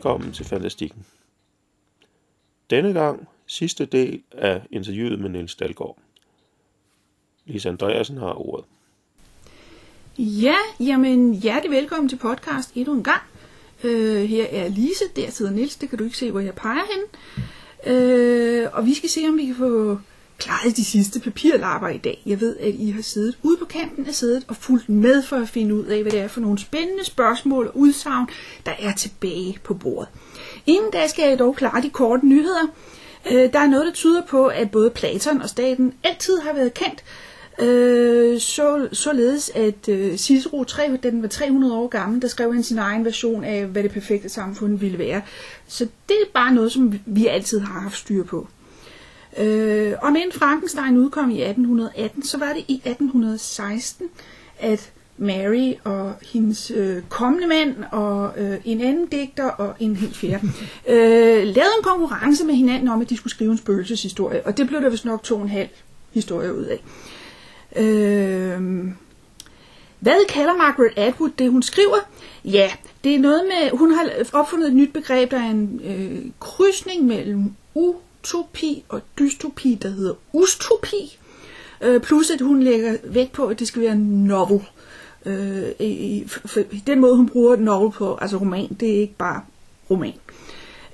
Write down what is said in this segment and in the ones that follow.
Velkommen til Fantastikken. Denne gang sidste del af interviewet med Niels Dalgaard. Lise Andreasen har ordet. Ja, jamen hjertelig velkommen til podcast endnu en gang. Øh, her er Lise, der sidder Niels, det kan du ikke se, hvor jeg peger hen. Øh, og vi skal se, om vi kan få klaret de sidste papirlapper i dag. Jeg ved, at I har siddet ude på kanten af sædet og fulgt med for at finde ud af, hvad det er for nogle spændende spørgsmål og udsagn, der er tilbage på bordet. Inden da skal jeg dog klare de korte nyheder. Øh, der er noget, der tyder på, at både Platon og staten altid har været kendt, øh, så, således at øh, Cicero, 3, den var 300 år gammel, der skrev han sin egen version af, hvad det perfekte samfund ville være. Så det er bare noget, som vi altid har haft styr på. Øh, og inden Frankenstein udkom i 1818, så var det i 1816, at Mary og hendes øh, kommende mand og øh, en anden digter og en helt fjerde øh, lavede en konkurrence med hinanden om, at de skulle skrive en spøgelseshistorie. Og det blev der vist nok to og en halv historie ud af. Øh, hvad kalder Margaret Atwood det, hun skriver? Ja, det er noget med, hun har opfundet et nyt begreb, der er en øh, krydsning mellem u utopi og dystopi, der hedder ustopi. Øh, plus at hun lægger vægt på, at det skal være en novel. Øh, i, for, den måde, hun bruger novel på, altså roman, det er ikke bare roman.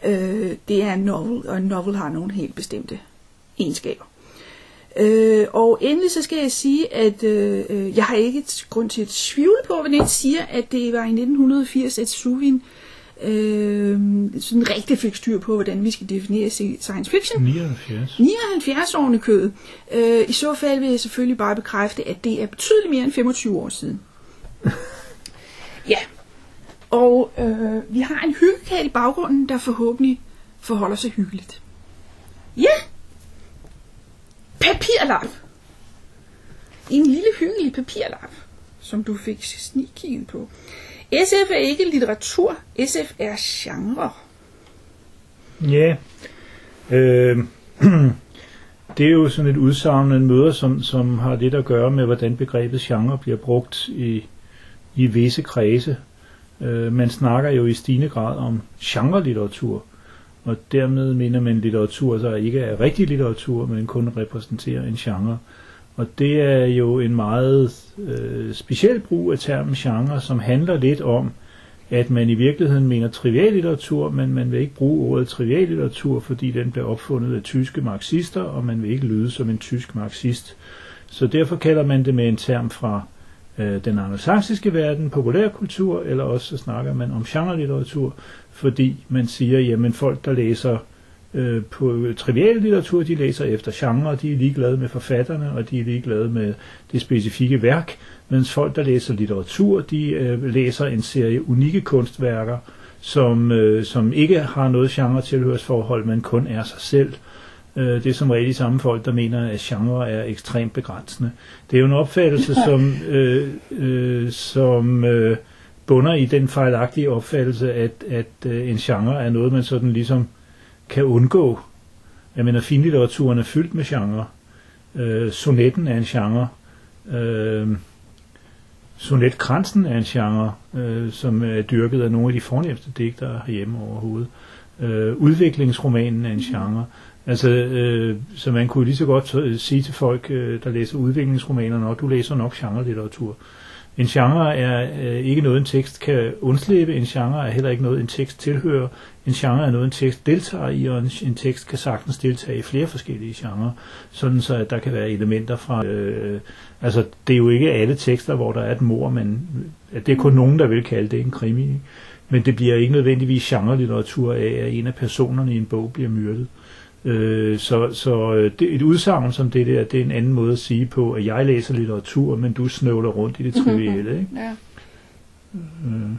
Øh, det er en novel, og en novel har nogle helt bestemte egenskaber. Øh, og endelig så skal jeg sige, at øh, øh jeg har ikke et grund til at tvivle på, hvad jeg siger, at det var i 1980, at Suvin øh, sådan rigtig fik styr på, hvordan vi skal definere science fiction. 79. 79 årene kød. Øh, I så fald vil jeg selvfølgelig bare bekræfte, at det er betydeligt mere end 25 år siden. ja, og øh, vi har en hyggekat i baggrunden, der forhåbentlig forholder sig hyggeligt. Ja! Papirlap! En lille hyggelig papirlap, som du fik snikkigget på. SF er ikke litteratur, SF er genre. Ja, øh, det er jo sådan et udsagn, en møder, som, som har lidt at gøre med, hvordan begrebet genre bliver brugt i, i visse kredse. Øh, man snakker jo i stigende grad om genre-litteratur, og dermed mener man litteratur, der ikke er rigtig litteratur, men kun repræsenterer en genre. Og det er jo en meget øh, speciel brug af termen genre, som handler lidt om, at man i virkeligheden mener triviallitteratur, men man vil ikke bruge ordet triviallitteratur, fordi den blev opfundet af tyske marxister, og man vil ikke lyde som en tysk marxist. Så derfor kalder man det med en term fra øh, den anglosaksiske verden, populærkultur, eller også så snakker man om genrelitteratur, fordi man siger, jamen folk, der læser øh, på trivial litteratur, de læser efter genre, de er ligeglade med forfatterne, og de er ligeglade med det specifikke værk, mens folk, der læser litteratur, de øh, læser en serie unikke kunstværker, som, øh, som ikke har noget genre-tilhørsforhold, men kun er sig selv. Øh, det er som regel de samme folk, der mener, at genre er ekstremt begrænsende. Det er jo en opfattelse, som, øh, øh, som øh, bunder i den fejlagtige opfattelse, at, at øh, en genre er noget, man sådan ligesom kan undgå. Jeg mener, finlitteraturen er fyldt med genre. Øh, sonetten er en genre. Øh, sonetkransen er en genre, øh, som er dyrket af nogle af de fornemmeste digtere herhjemme overhovedet. Øh, udviklingsromanen er en genre. Altså, øh, så man kunne lige så godt øh, sige til folk, øh, der læser udviklingsromaner, nok du læser nok genre-litteratur. En genre er øh, ikke noget, en tekst kan undslippe. En genre er heller ikke noget, en tekst tilhører. En genre er noget, en tekst deltager i, og en, en tekst kan sagtens deltage i flere forskellige genrer. Sådan så, at der kan være elementer fra... Øh, altså, det er jo ikke alle tekster, hvor der er et mor, men det er kun nogen, der vil kalde det en krimi. Ikke? Men det bliver ikke nødvendigvis genre-litteratur af, at en af personerne i en bog bliver myrdet. Øh, så så øh, det, et udsagn som det der, det er en anden måde at sige på, at jeg læser litteratur, men du snøvler rundt i det trivielle. Ikke? Ja. Øh,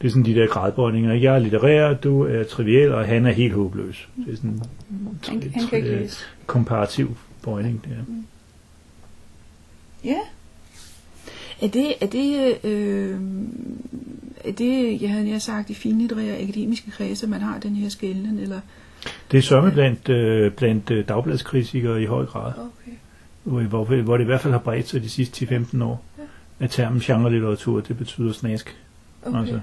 det er sådan de der gradbøjninger. Jeg er litterær, du er triviel, og han er helt håbløs. Det er sådan ikke læse. komparativ bøjning der. Ja. Er det, er det, øh, er det, jeg havde nær sagt, i finlitterære akademiske kredse, man har den her skælden, eller? Det er sørme blandt, øh, blandt øh, dagbladskritikere i høj grad, Okay. hvor, hvor, hvor det i hvert fald har bredt sig de sidste 10-15 år. Ja. At termen genre-litteratur, det betyder snask. okay. Altså,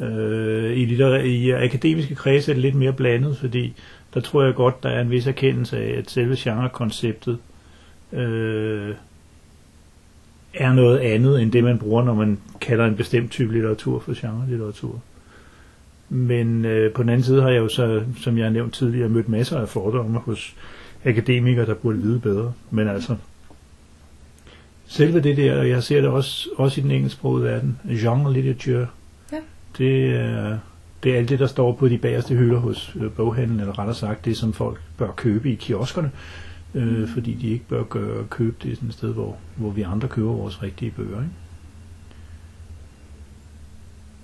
Øh, i, litter, I akademiske kredse er det lidt mere blandet, fordi der tror jeg godt, der er en vis erkendelse af, at selve genrekonceptet øh, er noget andet, end det man bruger, når man kalder en bestemt type litteratur for genre-litteratur. Men øh, på den anden side har jeg jo så, som jeg har nævnt tidligere, mødt masser af fordomme hos akademikere, der burde vide bedre. Men altså, selve det der, og jeg ser det også, også i den engelsksprogede verden, genre literature, det, er, det er alt det, der står på de bagerste hylder hos øh, boghandlen, eller rettere sagt det, som folk bør købe i kioskerne, øh, fordi de ikke bør gøre, købe det sådan et sted, hvor, hvor vi andre køber vores rigtige bøger. Ikke?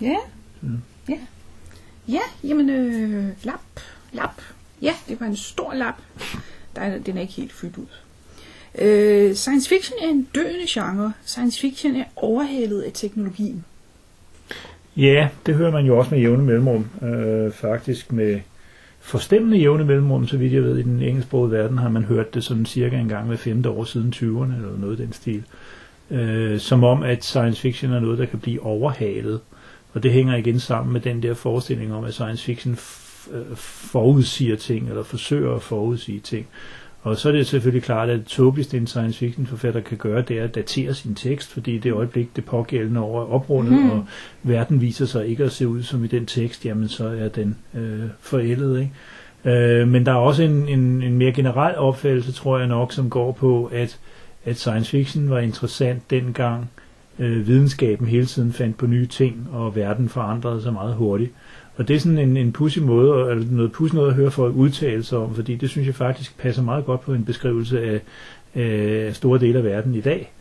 Ja. Mm. Ja. Ja, jamen, øh, lap, lap. Ja, det var en stor lap. Der er, den er ikke helt fyldt ud. Øh, science fiction er en døende genre. Science fiction er overhalet af teknologien. Ja, det hører man jo også med jævne mellemrum. Øh, faktisk med forstemmende jævne mellemrum, så vidt jeg ved, i den engelsksprogede verden har man hørt det sådan cirka en gang hver femte år siden 20'erne, eller noget i den stil. Øh, som om, at science fiction er noget, der kan blive overhalet. Og det hænger igen sammen med den der forestilling om, at science fiction f- øh, forudsiger ting, eller forsøger at forudsige ting. Og så er det selvfølgelig klart, at det tåbeligste en science fiction forfatter kan gøre, det er at datere sin tekst, fordi det øjeblik, det pågældende over er oprundet, mm. og verden viser sig ikke at se ud som i den tekst, jamen så er den øh, forældet. Ikke? Øh, men der er også en, en, en mere generel opfattelse, tror jeg nok, som går på, at, at science fiction var interessant dengang øh, videnskaben hele tiden fandt på nye ting, og verden forandrede sig meget hurtigt. Og det er sådan en, en pussy måde, eller noget pussy noget at høre folk udtale sig om, fordi det synes jeg faktisk passer meget godt på en beskrivelse af, af store dele af verden i dag.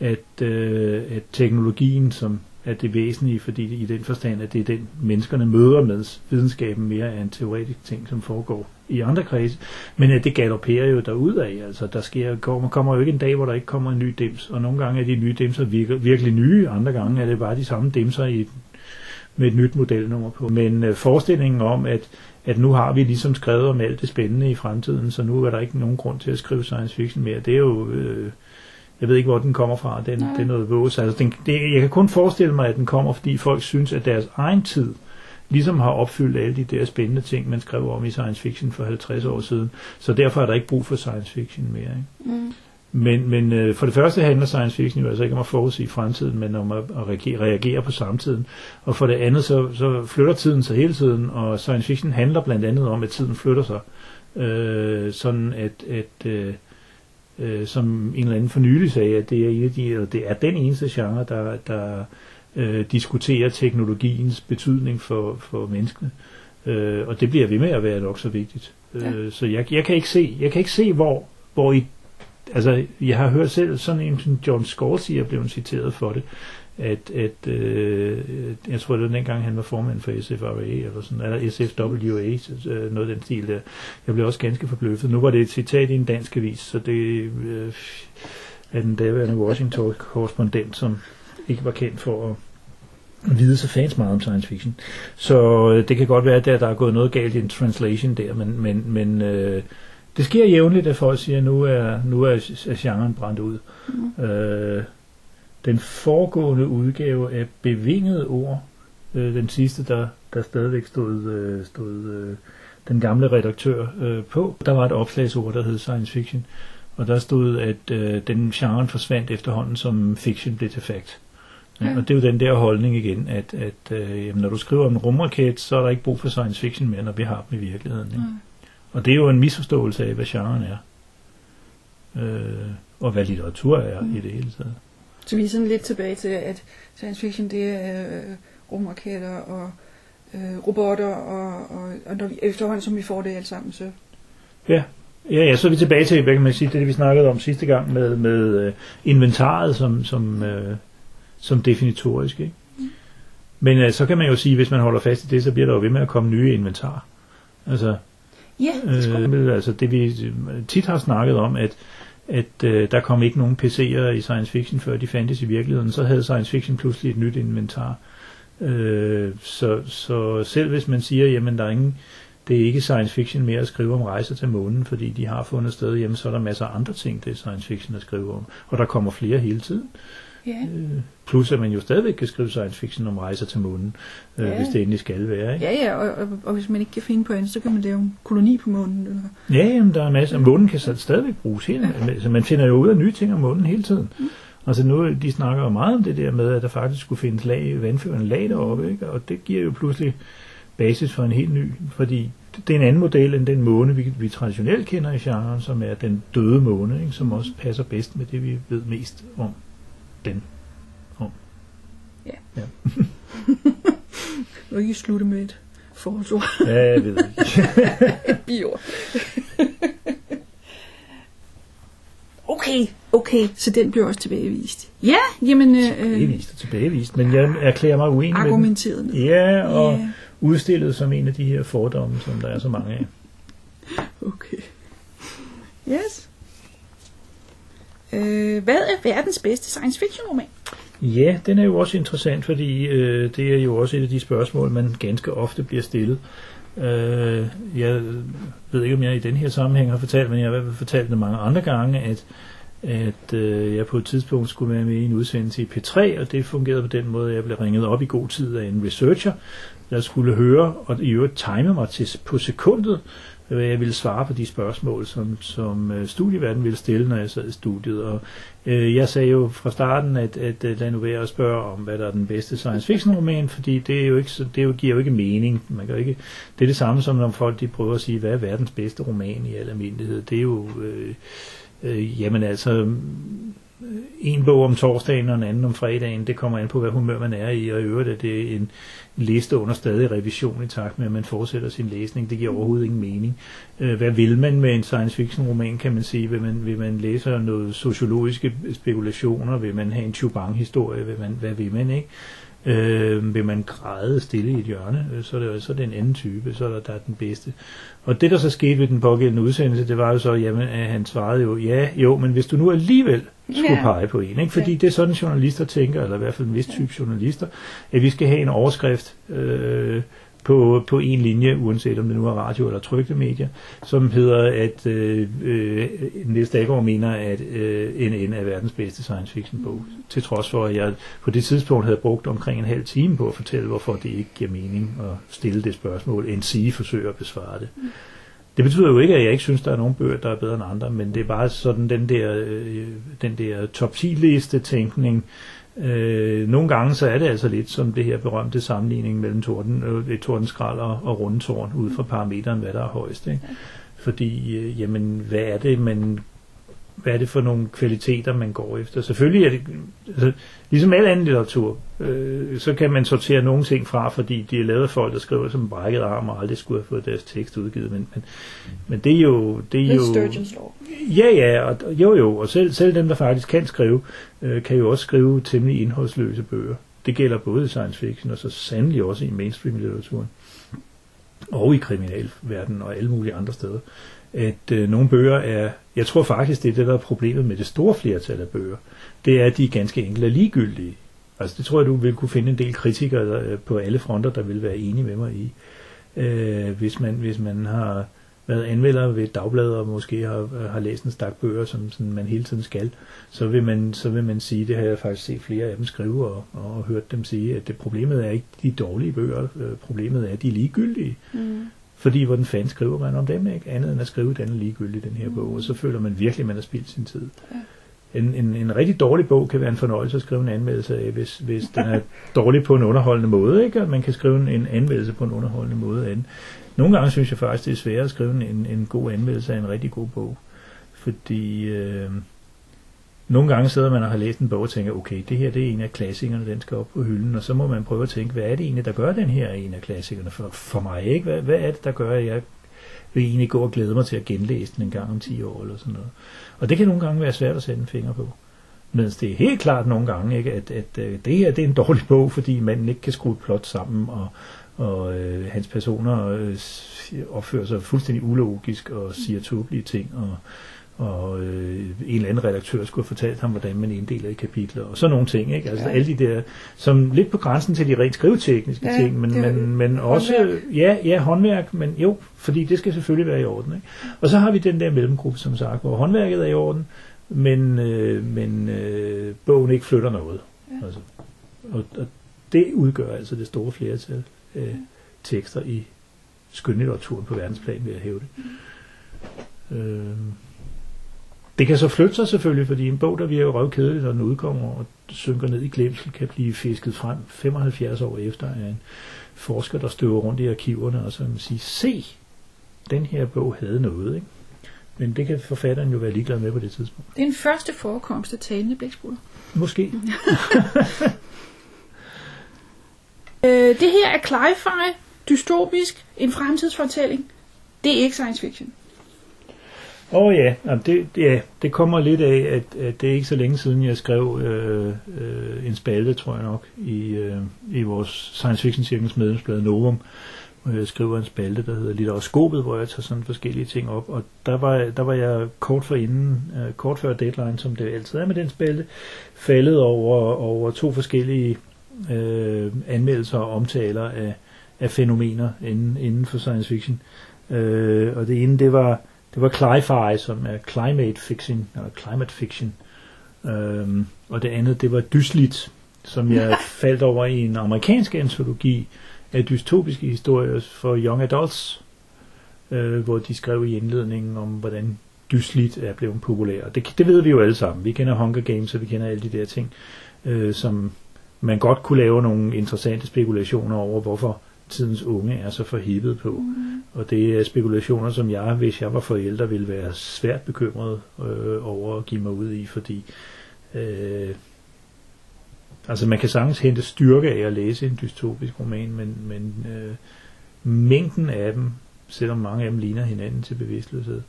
At, øh, at teknologien, som er det væsentlige, fordi i den forstand, at det er den, menneskerne møder med videnskaben mere af en teoretisk ting, som foregår i andre kredse, men at det galopperer jo derudad. Altså, der sker, kommer, kommer jo ikke en dag, hvor der ikke kommer en ny dims, og nogle gange er de nye dimser virkelig, virkelig nye, andre gange er det bare de samme dimser i, med et nyt modelnummer på. Men øh, forestillingen om, at, at nu har vi ligesom skrevet om alt det spændende i fremtiden, så nu er der ikke nogen grund til at skrive science fiction mere, det er jo... Øh, jeg ved ikke, hvor den kommer fra. Den, Nej. det er noget vås. Altså, den, det, jeg kan kun forestille mig, at den kommer, fordi folk synes, at deres egen tid ligesom har opfyldt alle de der spændende ting, man skrev om i science fiction for 50 år siden. Så derfor er der ikke brug for science fiction mere. Ikke? Mm. Men, men øh, for det første handler science fiction jo altså ikke om at forudsige fremtiden, men om at, at reagere, reagere på samtiden. Og for det andet, så, så flytter tiden sig hele tiden, og science fiction handler blandt andet om, at tiden flytter sig. Øh, sådan at, at øh, øh, som en eller anden for nylig sagde, at det er, en af de, eller det er den eneste genre, der, der øh, diskuterer teknologiens betydning for, for menneskene. Øh, og det bliver ved med at være nok så vigtigt. Ja. Øh, så jeg, jeg, kan ikke se, jeg kan ikke se, hvor, hvor i altså, jeg har hørt selv sådan en som John Scalzi er blevet citeret for det, at, at øh, jeg tror det var dengang han var formand for SFRA eller sådan, eller SFWA, så, øh, noget af den stil der. Jeg blev også ganske forbløffet. Nu var det et citat i en dansk avis, så det øh, er den daværende Washington korrespondent, som ikke var kendt for at vide så fans meget om science fiction. Så øh, det kan godt være, at der, der er gået noget galt i en translation der, men, men, men øh, det sker jævnligt, at folk siger, at nu er, nu er, er genren brændt ud. Mm. Øh, den foregående udgave af Bevingede Ord, øh, den sidste, der, der stadigvæk stod, øh, stod øh, den gamle redaktør øh, på, der var et opslagsord, der hed science fiction, og der stod, at øh, den genre forsvandt efterhånden, som fiction blev til fact. Ja, Ja. og det er jo den der holdning igen, at, at øh, jamen, når du skriver om en rumraket, så er der ikke brug for science fiction mere, når vi har dem i virkeligheden. Ikke? Mm. Og det er jo en misforståelse af, hvad genren er. Øh, og hvad litteratur er Mm. i det hele taget. Så vi er sådan lidt tilbage til, at science fiction det er øh, rumraketter og øh, robotter, og, og, og når vi, efterhånden som vi får det alt sammen, så Ja, ja, så er vi tilbage til, hvad kan man sige, det, vi snakkede om sidste gang med, med øh, inventaret som, som, øh, som definitorisk. Ikke? Men øh, så kan man jo sige, hvis man holder fast i det, så bliver der jo ved med at komme nye inventarer. Altså, ja, det skulle øh, altså det vi øh, tit har snakket om, at, at øh, der kom ikke nogen PC'er i science fiction, før de fandtes i virkeligheden. Så havde science fiction pludselig et nyt inventar. Øh, så, så selv hvis man siger, jamen der er ingen, det er ikke science fiction mere at skrive om rejser til månen, fordi de har fundet sted hjemme, så er der masser af andre ting, det er science fiction at skrive om. Og der kommer flere hele tiden. Ja. Øh, plus at man jo stadigvæk kan skrive science fiction om rejser til månen, øh, Ja. hvis det endelig skal være. Ikke? Ja, ja, og, og, og hvis man ikke kan finde på andet, så kan man lave en koloni på månen. Eller? Ja, jamen, der er masser. Månen kan så stadigvæk bruges helt. Ja. Altså, man finder jo ud af nye ting om månen hele tiden. Mm. Altså nu, de snakker jo meget om det der med, at der faktisk skulle findes lag, vandførende lag deroppe, ikke? og det giver jo pludselig basis for en helt ny, fordi det er en anden model end den måne, vi, vi traditionelt kender i genren, som er den døde måne, ikke? som også passer bedst med det, vi ved mest om den. Om. Ja. ja. Nu ikke slutte med et forholdsord. Ja, jeg ved ikke. et biord. okay, okay, så den blev også tilbagevist. Ja, jamen... Øh, Tilbagevist og tilbagevist, men jeg erklærer mig uenig med den. argumenteret med. Ja, og Ja. udstillet som en af de her fordomme, som der er så mange af. Okay. Yes. Øh, hvad er verdens bedste science fiction roman? Ja, den er jo også interessant, fordi øh, det er jo også et af de spørgsmål, man ganske ofte bliver stillet. Øh, jeg ved ikke, om jeg i den her sammenhæng har fortalt, men jeg har i hvert fald fortalt det mange andre gange, at, at øh, jeg på et tidspunkt skulle være med i en udsendelse i P3, og det fungerede på den måde, at jeg blev ringet op i god tid af en researcher, der skulle høre og i øvrigt time mig til, på sekundet, hvad jeg ville svare på de spørgsmål, som, som øh, studieverden ville stille, når jeg sad i studiet. Og øh, jeg sagde jo fra starten, at, at at lad nu være at spørge om, hvad der er den bedste science fiction roman, fordi det, er jo ikke, det er jo, giver jo ikke mening. Man kan jo ikke, det er det samme som når folk de prøver at sige, hvad er verdens bedste roman i al almindelighed. Det er jo, øh, øh, jamen altså, en bog om torsdagen og en anden om fredagen, det kommer an på, hvad humør man er i, og i øvrigt er det en liste under stadig revision i takt med, at man fortsætter sin læsning. Det giver overhovedet ingen mening. Øh, hvad vil man med en science fiction roman, kan man sige? Vil man, vil man læse noget sociologiske spekulationer? Vil man have en Chubang-historie? Vil man, hvad vil man, ikke? Øh, vil man græde stille i et hjørne, øh, så er det, så er det en anden type, så er der, der er den bedste. Og det, der så skete ved den pågældende udsendelse, det var jo så, jamen, at han svarede jo, ja, jo, men hvis du nu alligevel skulle pege på en, ikke? fordi det er sådan journalister tænker, eller i hvert fald en vis type journalister, at vi skal have en overskrift øh, på, på en linje, uanset om det nu er radio eller trykte medier, som hedder, at øh, øh, Niels Daggaard mener, at øh, NN er verdens bedste science fiction bog, til trods for, at jeg på det tidspunkt havde brugt omkring en halv time på at fortælle, hvorfor det ikke giver mening at stille det spørgsmål, end sige forsøger at besvare det. Det betyder jo ikke, at jeg ikke synes, der er nogen bøger, der er bedre end andre, men det er bare sådan den der, øh, den der top 10 liste tænkning. Øh, nogle gange så er det altså lidt som det her berømte sammenligning mellem torden, øh, tordenskrald og, og rundetårn ud fra parameteren, hvad der er højst. Ikke? Fordi, øh, jamen, hvad er det, man hvad er det for nogle kvaliteter, man går efter? Selvfølgelig er det, altså, ligesom al anden litteratur, øh, så kan man sortere nogle ting fra, fordi de er lavet af folk, der skriver som brækket arm, og aldrig skulle have fået deres tekst udgivet, men, men, men det er jo... Det er jo Sturgeon's Law. Ja, ja, og, jo jo, og selv, selv dem, der faktisk kan skrive, øh, kan jo også skrive temmelig indholdsløse bøger. Det gælder både i science fiction, og så sandelig også i mainstream-litteraturen. Og i kriminalverdenen og alle mulige andre steder. At øh, nogle bøger er, jeg tror faktisk, det er det, der er problemet med det store flertal af bøger. Det er, at de er ganske enkelt er ligegyldige. Altså det tror jeg, du vil kunne finde en del kritikere øh, på alle fronter, der vil være enige med mig i. Øh, hvis, man, hvis man har været anmelder ved et dagblad og måske har, øh, har læst en stak bøger, som sådan man hele tiden skal, så vil man, så vil man sige, det har jeg faktisk set flere af dem skrive og, og hørt dem sige, at det problemet er ikke de dårlige bøger, øh, problemet er, at de er ligegyldige. Mm. Fordi hvordan fanden skriver man om dem, ikke? Andet end at skrive, den er ligegyldig, den her bog, og så føler man virkelig, at man har spildt sin tid. En, en, en rigtig dårlig bog kan være en fornøjelse at skrive en anmeldelse af, hvis, hvis den er dårlig på en underholdende måde, ikke? Og man kan skrive en, en anmeldelse på en underholdende måde af den. Nogle gange synes jeg faktisk, det er sværere at skrive en, en god anmeldelse af en rigtig god bog. Fordi øh, nogle gange sidder man og har læst en bog og tænker, okay, det her det er en af klassikerne, den skal op på hylden, og så må man prøve at tænke, hvad er det egentlig, der gør den her en af klassikerne for, for mig? Ikke? Hvad, hvad er det, der gør, at jeg vil egentlig gå og glæde mig til at genlæse den en gang om 10 år eller sådan noget. Og det kan nogle gange være svært at sætte en finger på. Mens det er helt klart nogle gange, ikke, at, at, at det her det er en dårlig bog, fordi manden ikke kan skrue et plot sammen, og, og øh, hans personer øh, opfører sig fuldstændig ulogisk og siger tåbelige ting, og, og øh, en eller anden redaktør skulle have fortalt ham, hvordan man inddeler i kapitler, og sådan nogle ting. Ikke? Altså Ja. alle de der, som lidt på grænsen til de rent skrivetekniske Ja, ting, men, det men, men også, håndværk. ja, ja, håndværk, men jo, fordi det skal selvfølgelig være i orden. Ikke? Og så har vi den der mellemgruppe, som sagt, hvor håndværket er i orden, men, øh, men øh, bogen ikke flytter noget. Ja. Altså, og, og det udgør altså det store flertal af tekster i skønlitteraturen på verdensplan, vil jeg hæve det. Øh, det kan så flytte sig selvfølgelig, fordi en bog, der virker røvkedelig, når den udkommer og synker ned i glemsel, kan blive fisket frem 75 år efter af en forsker, der støver rundt i arkiverne, og så kan man sige, se, den her bog havde noget, ikke? Men det kan forfatteren jo være ligeglad med på det tidspunkt. Det er en første forekomst af talende blæksprutter. Måske. Øh, det her er cli-fi, dystopisk, en fremtidsfortælling. Det er ikke science fiction. Åh oh, ja, det, det, ja, det kommer lidt af, at, at det er ikke så længe siden, jeg skrev øh, øh, en spalte, tror jeg nok, i, øh, i vores science fiction cirkels medlemsblad Novum, hvor jeg skriver en spalte, der hedder Litteroskopet, hvor jeg tager sådan forskellige ting op, og der var, der var jeg kort for inden, øh, kort før deadline, som det altid er med den spalte, faldet over, over to forskellige øh, anmeldelser og omtaler af, af fænomener inden, inden for science fiction. Øh, og det ene, det var det var cli-fi, som er climate fiction, eller climate fiction. Øhm, og det andet, det var dyslit, som jeg faldt over i en amerikansk antologi af dystopiske historier for young adults, øh, hvor de skrev i indledningen om, hvordan dyslit er blevet populær. Det, det ved vi jo alle sammen. Vi kender Hunger Games, og vi kender alle de der ting, øh, som man godt kunne lave nogle interessante spekulationer over, hvorfor tidens unge er så forhippet på. Mm. Og det er spekulationer, som jeg, hvis jeg var forældre, ville være svært bekymret øh, over at give mig ud i, fordi øh, altså man kan sagtens hente styrke af at læse en dystopisk roman, men, men øh, mængden af dem, selvom mange af dem ligner hinanden til bevidstløshed,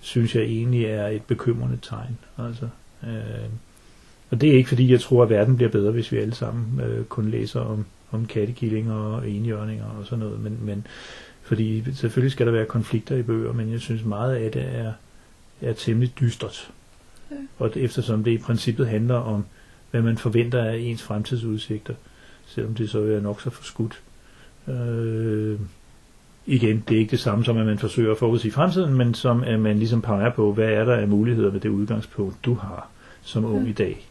synes jeg egentlig er et bekymrende tegn. Altså, øh, og det er ikke fordi, jeg tror, at verden bliver bedre, hvis vi alle sammen øh, kun læser om om kattekillinger og enhjørninger og sådan noget, men, men fordi selvfølgelig skal der være konflikter i bøger, men jeg synes meget af det er, er temmelig dystert. Ja. Og eftersom det i princippet handler om, hvad man forventer af ens fremtidsudsigter, selvom det så er nok så forskudt. Øh, igen, det er ikke det samme som, at man forsøger at forudsige fremtiden, men som at man ligesom peger på, hvad er der af muligheder med det udgangspunkt, du har som ung i dag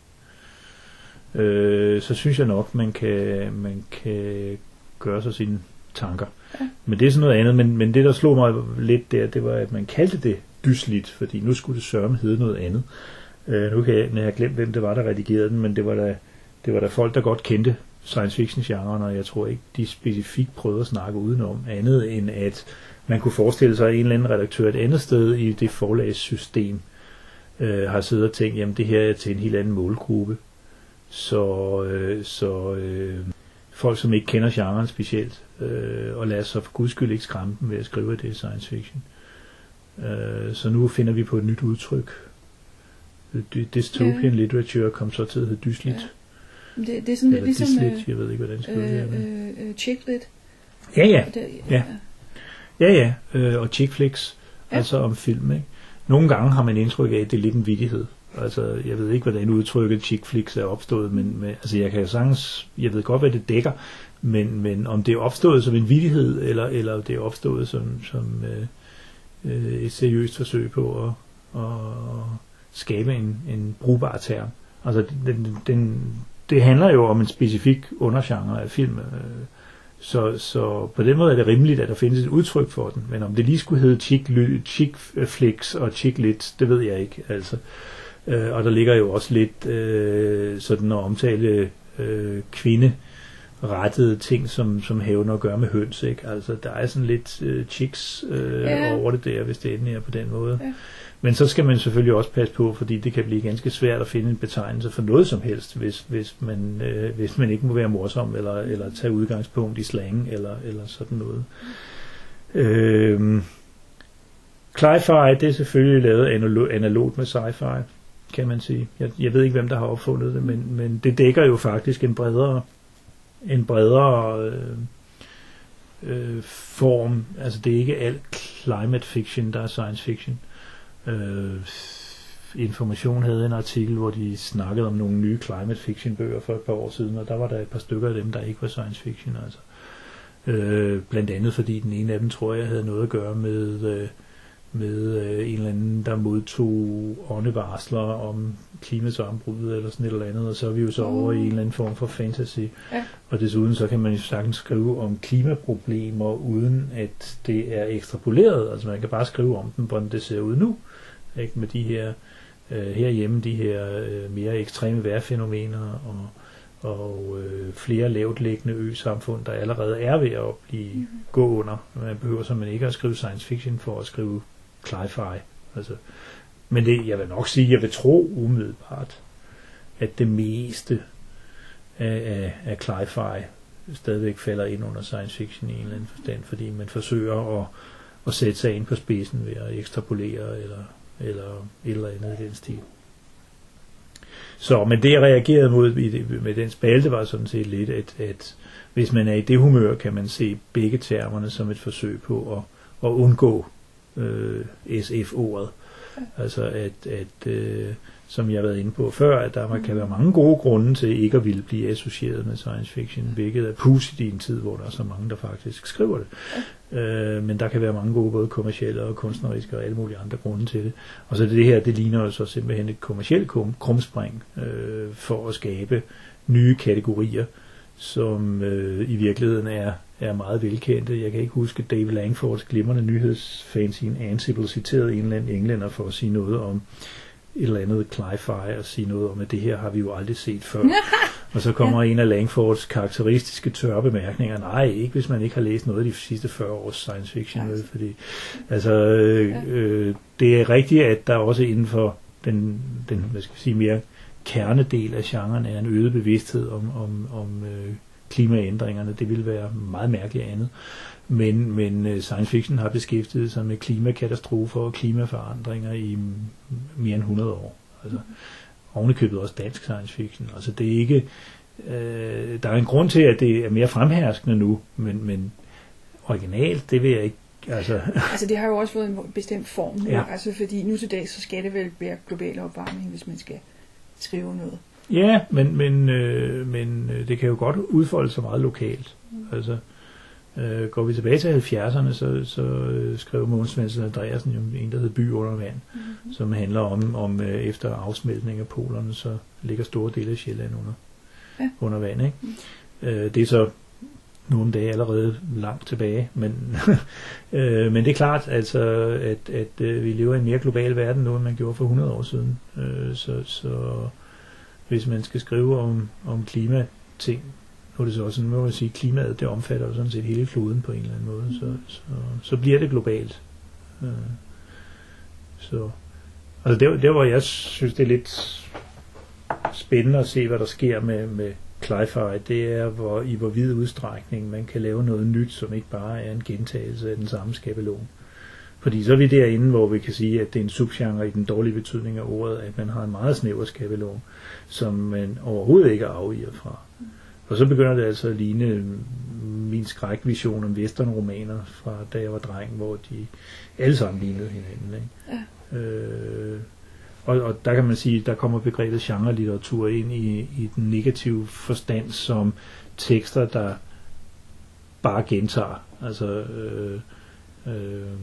øh, så synes jeg nok, man kan, man kan gøre sig sine tanker. Ja. Men det er sådan noget andet, men, men det der slog mig lidt der, det var, at man kaldte det dysligt, fordi nu skulle det sørme hedde noget andet. Øh, nu kan jeg, jeg har glemt, hvem det var, der redigerede den, men det var da, det var da folk, der godt kendte science fiction genren, og jeg tror ikke, de specifikt prøvede at snakke udenom andet end at man kunne forestille sig, at en eller anden redaktør et andet sted i det forlagssystem øh, har siddet og tænkt, jamen det her er til en helt anden målgruppe. Så, øh, så øh, folk, som ikke kender genren specielt, øh, og lader sig for guds skyld ikke skræmme dem ved at skrive, at det er science fiction. Øh, så nu finder vi på et nyt udtryk. Dystopian ja. literature kom så til at hedde dyslit. Ja. Det, det er sådan lidt ligesom... Dyslit, jeg ved ikke, hvordan det skal øh, øh, øh, chicklit. Ja, ja. Ja, ja, ja. Øh, og chick flicks, ja. altså om film, ikke? Nogle gange har man indtryk af, at det er lidt en vidighed. Altså, jeg ved ikke, hvordan udtrykket chick flicks er opstået, men men altså, jeg kan jo sagtens, jeg ved godt, hvad det dækker, men, men om det er opstået som en vidighed, eller, eller det er opstået som, som øh, øh, et seriøst forsøg på at, at skabe en, en brugbar term. Altså, den, den, det handler jo om en specifik undergenre af film, øh, så, så på den måde er det rimeligt, at der findes et udtryk for den. Men om det lige skulle hedde chick, chick flicks øh, og chick lit, det ved jeg ikke. Altså, Øh, og der ligger jo også lidt øh, sådan at omtale øh, kvinde rettede ting, som, som hævner at gøre med høns, ikke? Altså, der er sådan lidt øh, chicks øh, ja. over det der, hvis det endelig er på den måde. Ja. Men så skal man selvfølgelig også passe på, fordi det kan blive ganske svært at finde en betegnelse for noget som helst, hvis, hvis, man, øh, hvis man ikke må være morsom, eller, eller tage udgangspunkt i slang, eller, eller sådan noget. Øh, Cli-fi, det er selvfølgelig lavet analogt med sci-fi kan man sige. Jeg, jeg ved ikke, hvem der har opfundet det, men, men det dækker jo faktisk en bredere, en bredere øh, øh, form. Altså det er ikke alt climate fiction, der er science fiction. Øh, Information havde en artikel, hvor de snakkede om nogle nye climate fiction bøger for et par år siden, og der var der et par stykker af dem, der ikke var science fiction. Altså. Øh, blandt andet fordi den ene af dem, tror jeg, havde noget at gøre med... Øh, med øh, en eller anden, der modtog åndevarsler om klimasambrud eller sådan et eller andet, og så er vi jo så over i en eller anden form for fantasy. Ja. Og desuden så kan man jo sagtens skrive om klimaproblemer, uden at det er ekstrapoleret. Altså man kan bare skrive om dem, hvordan det ser ud nu. Ikke? Med de her, øh, herhjemme, de her øh, mere ekstreme vejrfænomener og, og øh, flere lavt liggende ø-samfund, der allerede er ved at blive mm. gå under. Man behøver simpelthen ikke at skrive science fiction for at skrive cli-fi. Altså, men det, jeg vil nok sige, jeg vil tro umiddelbart, at det meste af, af, af cli-fi stadigvæk falder ind under science fiction i en eller anden forstand, fordi man forsøger at, at sætte sig ind på spidsen ved at ekstrapolere eller, eller et eller andet i den stil. Så, men det jeg reagerede mod i det, med den spalte var sådan set lidt, at, at hvis man er i det humør, kan man se begge termerne som et forsøg på at, at undgå øh, SF-ordet. Altså at, at øh, som jeg har været inde på før, at der kan være mange gode grunde til ikke at ville blive associeret med science fiction, hvilket er pudsigt i en tid, hvor der er så mange, der faktisk skriver det. Øh, men der kan være mange gode, både kommercielle og kunstneriske og alle mulige andre grunde til det. Og så det her, det ligner jo så simpelthen et kommercielt krumspring øh, for at skabe nye kategorier, som øh, i virkeligheden er, er meget velkendte. Jeg kan ikke huske David Langfords glimrende nyhedsfanzine Ansible citerede en eller anden englænder for at sige noget om et eller andet cli-fi og sige noget om, at det her har vi jo aldrig set før. og så kommer ja. en af Langfords karakteristiske tørre bemærkninger. Nej, ikke hvis man ikke har læst noget af de sidste 40 års science fiction. Ja. Fordi, altså, øh, øh, det er rigtigt, at der også inden for den, den hvad skal jeg sige, mere kernedel af genren er en øget bevidsthed om, om, om øh, klimaændringerne. Det ville være meget mærkeligt andet. Men, men øh, science fiction har beskæftiget sig med klimakatastrofer og klimaforandringer i mere end 100 år. Altså, ovenikøbet også dansk science fiction. Altså det er ikke, øh, der er en grund til, at det er mere fremherskende nu, men, men originalt, det vil jeg ikke Altså. altså det har jo også fået en bestemt form nu, ja. altså fordi nu til dag, så skal det vel være global opvarmning, hvis man skal skrive noget. Ja, men, men, øh, men øh, det kan jo godt udfolde sig meget lokalt. Altså, øh, går vi tilbage til 70'erne, så, så øh, skrev Mogens Svendsen Andreasen jo en, der hed By under vand, mm. som handler om, om øh, efter afsmeltning af polerne, så ligger store dele af Sjælland under, ja. under vand. Ikke? Mm. Øh, det er så nogle dage allerede langt tilbage, men, øh, men det er klart, altså, at, at øh, vi lever i en mere global verden nu, end man gjorde for 100 år siden. Øh, så, så hvis man skal skrive om, om klimating, nu er det så også sådan, må man sige, klimaet, det omfatter jo sådan set hele kloden på en eller anden måde, så, så, så bliver det globalt. Øh, så, altså der, der hvor jeg synes, det er lidt spændende at se, hvad der sker med, med Cli-Fi, det er, hvor, i hvor vid udstrækning man kan lave noget nyt, som ikke bare er en gentagelse af den samme skabelon. Fordi så er vi derinde, hvor vi kan sige, at det er en subgenre i den dårlige betydning af ordet, at man har en meget snæver skabelon, som man overhovedet ikke afviger fra. Og så begynder det altså at ligne min skrækvision om westernromaner fra da jeg var dreng, hvor de alle sammen lignede hinanden. Ikke? Ja. Øh, og, og der kan man sige, der kommer begrebet genre-litteratur ind i, i den negative forstand som tekster, der bare gentager. Altså øh, øh,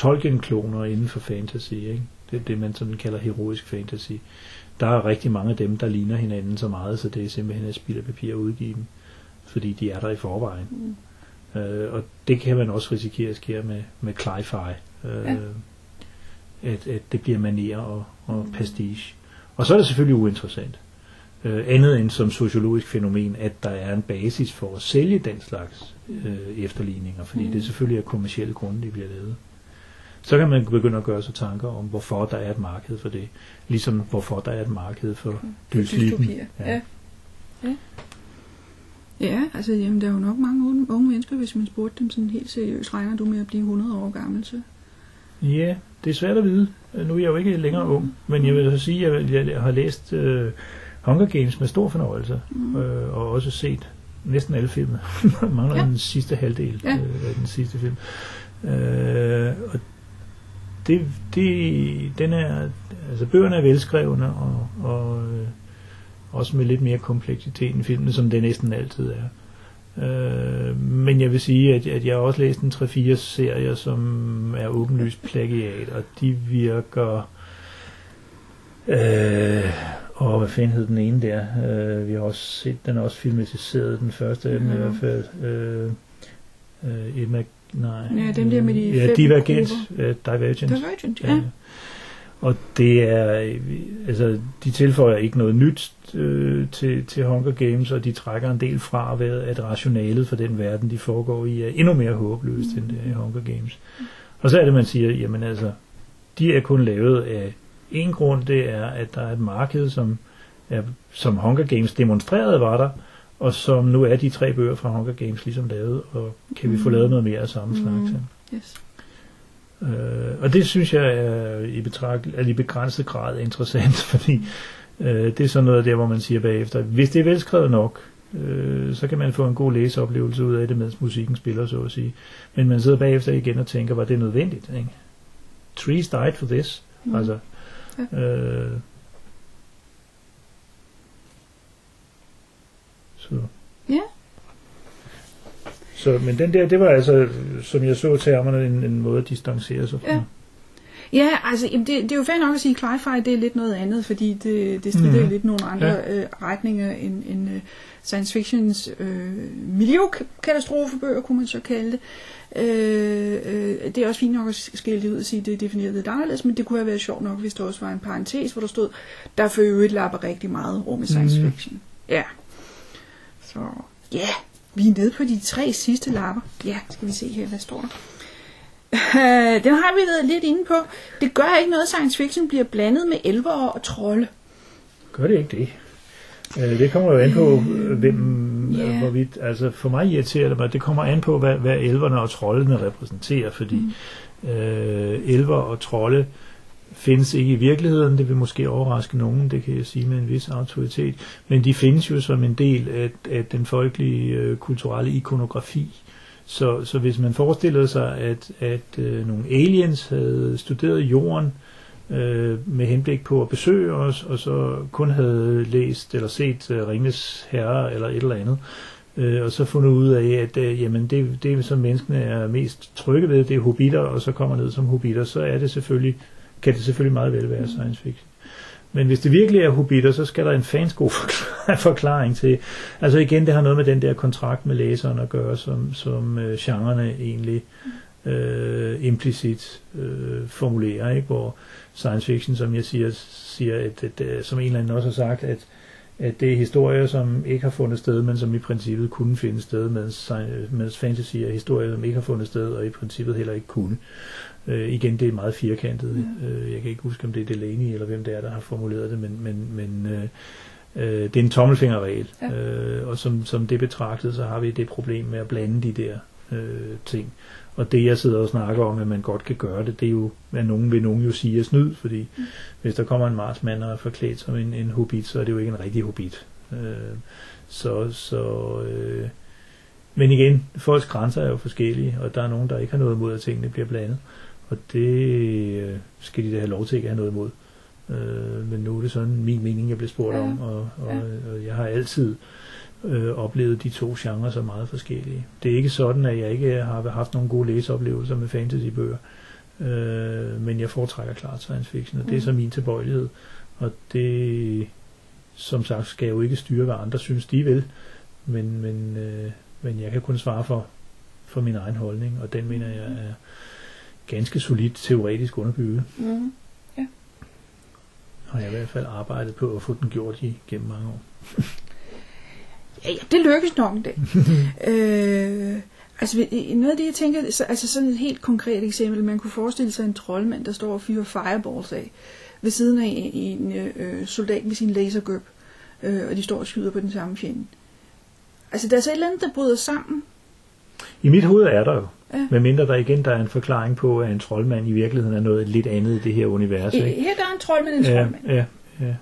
Tolkien-kloner inden for fantasy. Ikke? Det er det, man sådan kalder heroisk fantasy. Der er rigtig mange af dem, der ligner hinanden så meget, så det er simpelthen et spild af papir at udgive dem, fordi de er der i forvejen. Mm. Øh, og det kan man også risikere at ske med, med cli-fi. Øh, ja. at, at det bliver manier og, og mm. pastiche. Og så er det selvfølgelig uinteressant. Øh, andet end som sociologisk fænomen, at der er en basis for at sælge den slags øh, efterligninger, fordi mm. det selvfølgelig er kommersielle grunde, de bliver lavet. Så kan man begynde at gøre sig tanker om, hvorfor der er et marked for det. Ligesom hvorfor der er et marked for mm. dødslippen. Ja. Ja. ja. Ja, altså jamen, der er jo nok mange unge, unge mennesker, hvis man spurgte dem sådan helt seriøst, regner du med at blive 100 år gammel så? Ja, det er svært at vide. Nu er jeg jo ikke længere ung, men jeg vil så sige, at jeg, jeg har læst uh, Hunger Games med stor fornøjelse, mm. øh, og også set næsten alle filmene. mangler ja. den sidste halvdel ja. øh, af den sidste film. Øh, og det, det, den er, altså bøgerne er velskrevne, og, og øh, også med lidt mere kompleksitet end filmene, som det næsten altid er. Øh, men jeg vil sige, at, at jeg har også læst en 3-4 serier, som er åbenlyst plagiat, og de virker... Øh, og hvad fanden hed den ene der? Øh, vi har også set den er også filmatiseret, den første af dem i Mhm. hvert fald. Øh, øh, Emma, nej. Ja, dem der med de ja, fem Divergent, grupper. uh, Divergent. Divergent, ja. Og det er, øh, altså, de tilføjer ikke noget nyt øh, til, til Hunger Games, og de trækker en del fra, ved at rationalet for den verden, de foregår i, er endnu mere håbløst end det er i Hunger Games. Og så er det, man siger, jamen altså, de er kun lavet af en grund, det er, at der er et marked, som, er, som Hunger Games demonstrerede var der, og som nu er de tre bøger fra Hunger Games ligesom lavet, og kan vi få Mm. lavet noget mere af samme slags? Mm. ja. Yes. Øh, og det synes jeg er i, betragt, er i begrænset grad interessant, fordi øh, det er sådan noget der, hvor man siger bagefter, hvis det er velskrevet nok, øh, så kan man få en god læseoplevelse ud af det, mens musikken spiller, så at sige. Men man sidder bagefter igen og tænker, var det nødvendigt? Ikke? Trees died for this. Mm. Mm. Altså, øh, så. Ja. Så, men den der, det var altså, som jeg så termerne, en, en måde at distancere sig fra. Ja. Ja, altså jamen det, det er jo fair nok at sige, at Cli-Fi det er lidt noget andet, fordi det, det strider mm. lidt nogle andre Ja. øh, retninger end, end øh, science fictions øh, miljøkatastrofebøger, kunne man så kalde det. Øh, øh, det er også fint nok at skille det ud og sige, at det er defineret lidt anderledes, men det kunne have været sjovt nok, hvis der også var en parentes, hvor der stod, der for øvrigt lapper rigtig meget rum i science Mhm. fiction. Ja. Så ja, vi er nede på de tre sidste lapper. Ja, skal vi se her, hvad står der? Øh, den har vi været lidt inde på. Det gør ikke noget, science fiction bliver blandet med elver og trolde. Gør det ikke det? Øh, Det kommer jo an på, øh, hvem, yeah. hvorvidt, altså for mig irriterer det mig, det kommer an på, hvad, hvad elverne og troldene repræsenterer, fordi mm. øh, elver og trolde findes ikke i virkeligheden, det vil måske overraske nogen, det kan jeg sige med en vis autoritet, men de findes jo som en del af, af den folkelige øh, kulturelle ikonografi. Så, så hvis man forestillede sig, at, at øh, nogle aliens havde studeret jorden, øh, med henblik på at besøge os, og så kun havde læst eller set øh, Ringes Herre eller et eller andet, øh, og så fundet ud af, at øh, jamen det, det, som menneskene er mest trygge ved, det er hobitter, og så kommer ned som hobitter, så er det selvfølgelig, kan det selvfølgelig meget vel være science fiction. Men hvis det virkelig er hobitter, så skal der en fans god forklaring til. Altså igen, det har noget med den der kontrakt med læseren at gøre, som, som øh, genrerne egentlig øh, implicit øh, formulerer, ikke? hvor science fiction, som jeg siger, siger at, at, at, som en eller anden også har sagt, at, at det er historier, som ikke har fundet sted, men som i princippet kunne finde sted, mens, mens fantasy er historier, som ikke har fundet sted, og i princippet heller ikke kunne. Øh, igen, det er meget firkantet. Mm. Øh, jeg kan ikke huske, om det er Delaney, eller hvem det er, der har formuleret det, men, men, men øh, øh, det er en tommelfingerregel. Ja. Øh, og som, som det betragtet, så har vi det problem med at blande de der øh, ting. Og det, jeg sidder og snakker om, at man godt kan gøre det, det er jo, at nogen vil nogen jo sige er snyd, fordi mm. hvis der kommer en marsmand og er forklædt som en, en hobbit, så er det jo ikke en rigtig hobbit. Øh, så, så øh, men igen, folks grænser er jo forskellige, og der er nogen, der ikke har noget imod, at tingene bliver blandet. Og det øh, skal de da have lov til ikke at have noget imod. Øh, men nu er det sådan min mening, jeg bliver spurgt Ja. om, og, og, Ja. og jeg har altid øh, oplevet de to genrer som meget forskellige. Det er ikke sådan, at jeg ikke har haft nogle gode læseoplevelser med fantasybøger, øh, men jeg foretrækker klart science fiction, og det er Mm. så min tilbøjelighed. Og det, som sagt, skal jeg jo ikke styre, hvad andre synes, de vil, men, men, øh, men jeg kan kun svare for, for min egen holdning, og den mener jeg er ganske solidt teoretisk underbygget. Mm. Har jeg i hvert fald arbejdet på at få den gjort i gennem mange år. Ja, ja, det lykkes nok en dag. øh, altså noget af det, jeg tænker, så, altså sådan et helt konkret eksempel, man kunne forestille sig en troldmand, der står og fyrer fireballs af, ved siden af en, en øh, soldat med sin lasergøb, øh, og de står og skyder på den samme fjende. Altså der er så et eller andet, der bryder sammen. I mit hoved er der jo, Ja. medmindre der igen der er en forklaring på, at en troldmand i virkeligheden er noget lidt andet i det her univers. Øh, Ikke? her der er en troldmand, en Ja, troldmand. ja, ja.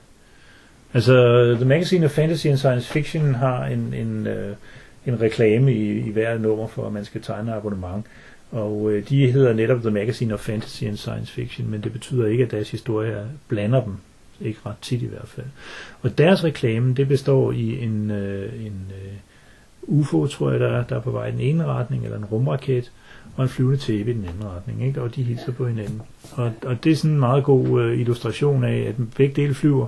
Altså, The Magazine of Fantasy and Science Fiction har en, en, øh, en reklame i, i hver nummer for, at man skal tegne abonnement. Og øh, de hedder netop The Magazine of Fantasy and Science Fiction, men det betyder ikke, at deres historier blander dem. Ikke ret tit i hvert fald. Og deres reklame, det består i en, øh, en, øh, UFO, tror jeg, der er, der er på vej i den ene retning, eller en rumraket, og en flyvende tæppe i den anden retning, ikke? og de hilser på hinanden. Og, og det er sådan en meget god øh, illustration af, at begge dele flyver,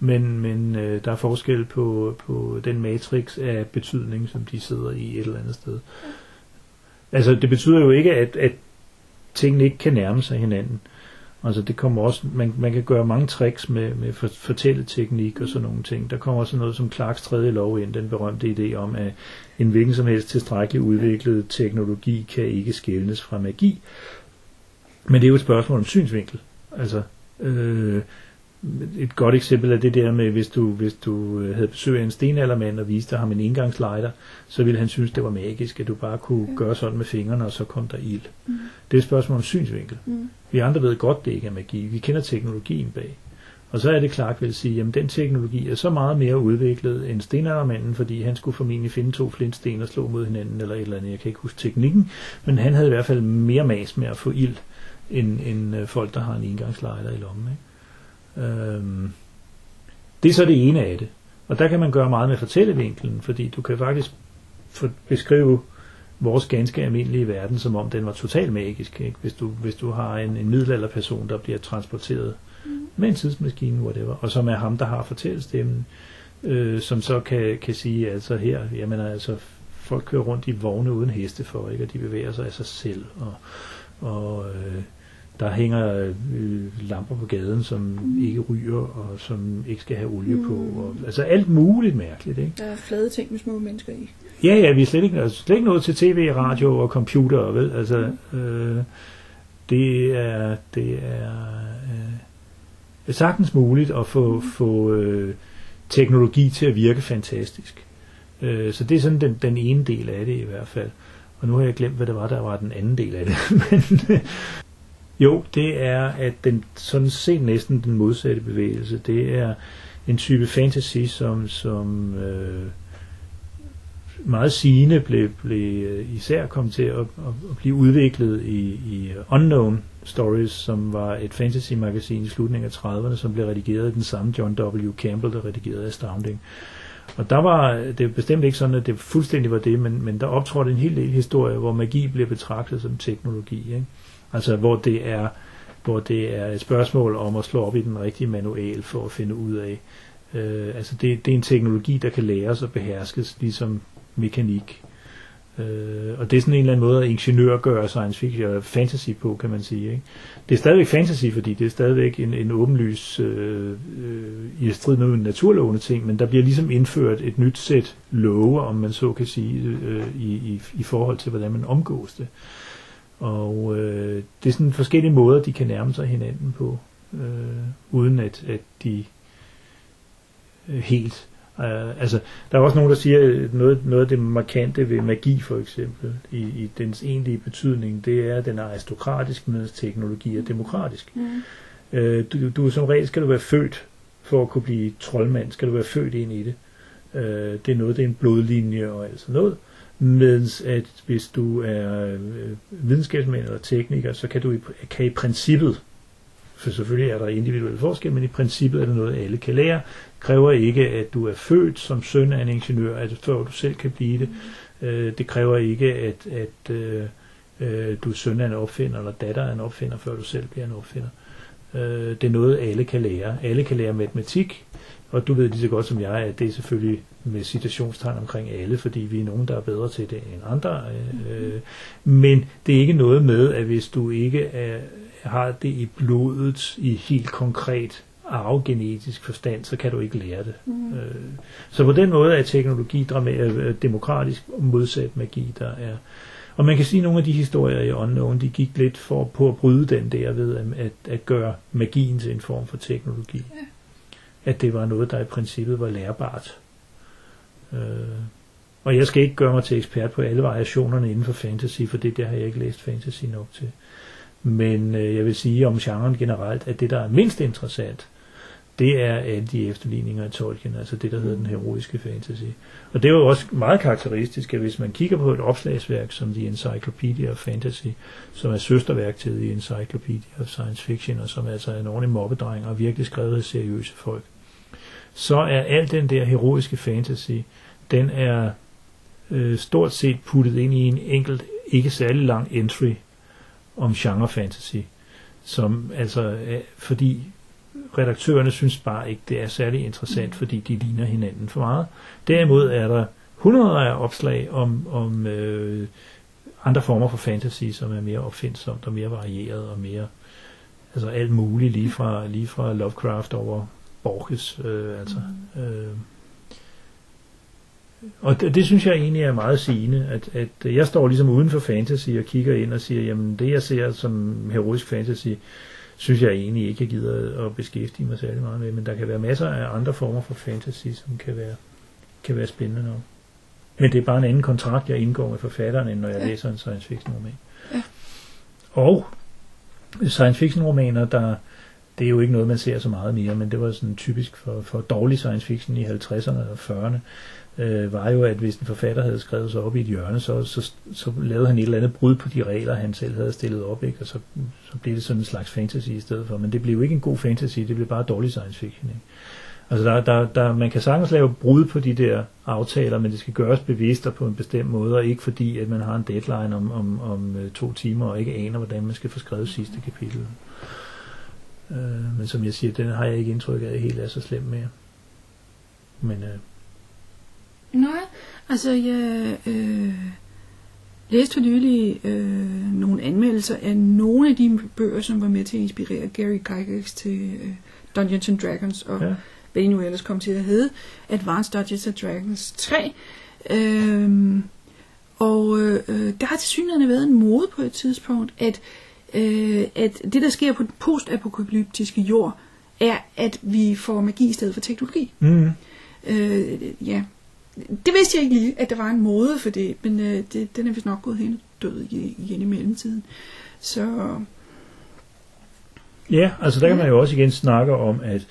men, men øh, der er forskel på, på den matrix af betydning, som de sidder i et eller andet sted. Altså, det betyder jo ikke, at, at tingene ikke kan nærme sig hinanden. Altså det kommer også, man, man kan gøre mange tricks med, med for, fortælleteknik og sådan nogle ting. Der kommer også noget som Clarks tredje lov ind, den berømte idé om, at en hvilken som helst tilstrækkeligt udviklet teknologi kan ikke skælnes fra magi. Men det er jo et spørgsmål om synsvinkel. Altså, øh, et godt eksempel er det der med, hvis du, hvis du øh, havde besøg af en stenaldermand og viste ham en indgangslejder, så ville han synes, det var magisk, at du bare kunne ja. gøre sådan med fingrene, og så kom der ild. Mm. Det er et spørgsmål om synsvinkel. Mm. Vi andre ved godt, det ikke er magi. Vi kender teknologien bag. Og så er det klart, vil sige, at den teknologi er så meget mere udviklet end stenaldermanden, fordi han skulle formentlig finde to flintsten og slå mod hinanden, eller et eller andet. Jeg kan ikke huske teknikken, men han havde i hvert fald mere mas med at få ild, end, end øh, folk, der har en indgangslejder i lommen. Ikke? Øhm, det er så det ene af det. Og der kan man gøre meget med fortællevinkelen, fordi du kan faktisk beskrive vores ganske almindelige verden, som om den var totalt magisk. Ikke? Hvis, du, hvis du har en, en middelalderperson, der bliver transporteret mm. med en tidsmaskine, whatever, og som er ham, der har fortællestemmen, øh, som så kan, kan sige, altså her, jamen altså, folk kører rundt i vogne uden heste for, ikke? og de bevæger sig af sig selv, og, og øh, der hænger øh, lamper på gaden, som mm. ikke ryger, og som ikke skal have olie mm. på. Og, altså alt muligt mærkeligt. Ikke? Der er flade ting med små mennesker i. Ja, ja, vi er slet ikke, altså, slet ikke noget til tv, radio og computer. Vel? Altså, mm. øh, det er, det er øh, sagtens muligt at få, mm. få øh, teknologi til at virke fantastisk. Øh, så det er sådan den, den ene del af det i hvert fald. Og nu har jeg glemt, hvad det var, der var den anden del af det. Men, jo, det er, at den sådan set næsten den modsatte bevægelse. Det er en type fantasy, som, som øh, meget sigende blev, blev øh, især kom til at, at, at blive udviklet i, i Unknown Stories, som var et fantasy-magasin i slutningen af 30'erne, som blev redigeret af den samme John W. Campbell, der redigerede Astounding. Og der var det bestemt ikke sådan, at det fuldstændig var det, men, men der optrådte en hel del historie, hvor magi bliver betragtet som teknologi. Ikke? Altså hvor det er hvor det er et spørgsmål om at slå op i den rigtige manual for at finde ud af. Øh, altså det, det er en teknologi, der kan læres og beherskes, ligesom mekanik. Øh, og det er sådan en eller anden måde at ingeniør gøre science fiction eller fantasy på, kan man sige. Ikke? Det er stadigvæk fantasy, fordi det er stadigvæk en, en åbenlys øh, øh, i strid med naturlovende ting, men der bliver ligesom indført et nyt sæt love, om man så kan sige, øh, øh i, i, i forhold til, hvordan man omgås det. Øh, og øh, det er sådan forskellige måder, de kan nærme sig hinanden på, øh, uden at, at de øh, helt... Øh, altså, der er også nogen, der siger, at noget, noget af det markante ved magi for eksempel, i, i dens egentlige betydning, det er, at den er aristokratisk, mens teknologi er demokratisk. Mm. Øh, du, du som regel skal du være født for at kunne blive troldmand, skal du være født ind i det. Øh, det er noget, det er en blodlinje og alt sådan noget. Mens at hvis du er øh, videnskabsmand eller tekniker, så kan du i, kan i princippet, for selvfølgelig er der individuelle forskelle, men i princippet er det noget, alle kan lære. Kræver ikke, at du er født som søn af en ingeniør, altså før du selv kan blive det. Øh, det kræver ikke, at, at øh, øh, du er søn af en opfinder eller datter af en opfinder, før du selv bliver en opfinder. Øh, det er noget, alle kan lære. Alle kan lære matematik, og du ved lige så godt som jeg, at det er selvfølgelig med citationstegn omkring alle, fordi vi er nogen, der er bedre til det end andre. Øh, men det er ikke noget med, at hvis du ikke er, har det i blodet i helt konkret arvegenetisk forstand, så kan du ikke lære det. Mm. Øh, så på den måde er teknologi øh, demokratisk modsat magi, der er. Og man kan sige, at nogle af de historier i Unknown, de gik lidt for på at bryde den der ved at, at gøre magien til en form for teknologi. Ja. At det var noget, der i princippet var lærbart. Øh, og jeg skal ikke gøre mig til ekspert på alle variationerne inden for fantasy, for det der har jeg ikke læst fantasy nok til. Men øh, jeg vil sige om genren generelt, at det, der er mindst interessant, det er alle de efterligninger af Tolkien, altså det, der hedder den heroiske fantasy. Og det er jo også meget karakteristisk, at hvis man kigger på et opslagsværk som The Encyclopedia of Fantasy, som er søsterværk til The Encyclopedia of Science Fiction, og som altså er altså en ordentlig mobbedreng og virkelig skrevet af seriøse folk, så er al den der heroiske fantasy, den er øh, stort set puttet ind i en enkelt, ikke særlig lang entry om genre fantasy, som altså, øh, fordi redaktørerne synes bare ikke, det er særlig interessant, fordi de ligner hinanden for meget. Derimod er der hundreder af opslag om, om øh, andre former for fantasy, som er mere opfindsomt og mere varieret og mere altså alt muligt, lige fra, lige fra Lovecraft over Borges. Øh, altså, øh, og det, det synes jeg egentlig er meget sigende, at, at jeg står ligesom uden for fantasy og kigger ind og siger, jamen det jeg ser som heroisk fantasy, synes jeg egentlig ikke, jeg gider at beskæftige mig særlig meget med, men der kan være masser af andre former for fantasy, som kan være, kan være spændende nok. Men det er bare en anden kontrakt, jeg indgår med forfatteren, end når jeg ja. læser en science fiction roman. Ja. Og science fiction romaner, der, det er jo ikke noget, man ser så meget mere, men det var sådan typisk for, for dårlig science fiction i 50'erne og 40'erne, øh, var jo, at hvis en forfatter havde skrevet sig op i et hjørne, så, så, så lavede han et eller andet brud på de regler, han selv havde stillet op, ikke? og så, så blev det sådan en slags fantasy i stedet for. Men det blev jo ikke en god fantasy, det blev bare dårlig science fiction. Ikke? Altså der, der, der, man kan sagtens lave brud på de der aftaler, men det skal gøres bevidst og på en bestemt måde, og ikke fordi, at man har en deadline om, om, om øh, to timer, og ikke aner, hvordan man skal få skrevet sidste kapitel. Øh, men som jeg siger, den har jeg ikke indtryk af, helt er så slem mere. Men øh, Nej, altså jeg øh, læste for nylig øh, nogle anmeldelser af nogle af de bøger, som var med til at inspirere Gary Gygax til øh, Dungeons and Dragons, og ja. hvad nu ellers kom til at hedde, Advanced Dungeons and Dragons 3. Øh, og øh, der har til synligheden været en mode på et tidspunkt, at, øh, at det, der sker på den postapokalyptiske jord, er, at vi får magi i stedet for teknologi. Mm. Øh, ja, det vidste jeg ikke lige, at der var en måde for det, men øh, det, den er vist nok gået hen død igen i mellemtiden. Så... Ja, altså der kan man jo også igen snakke om, at,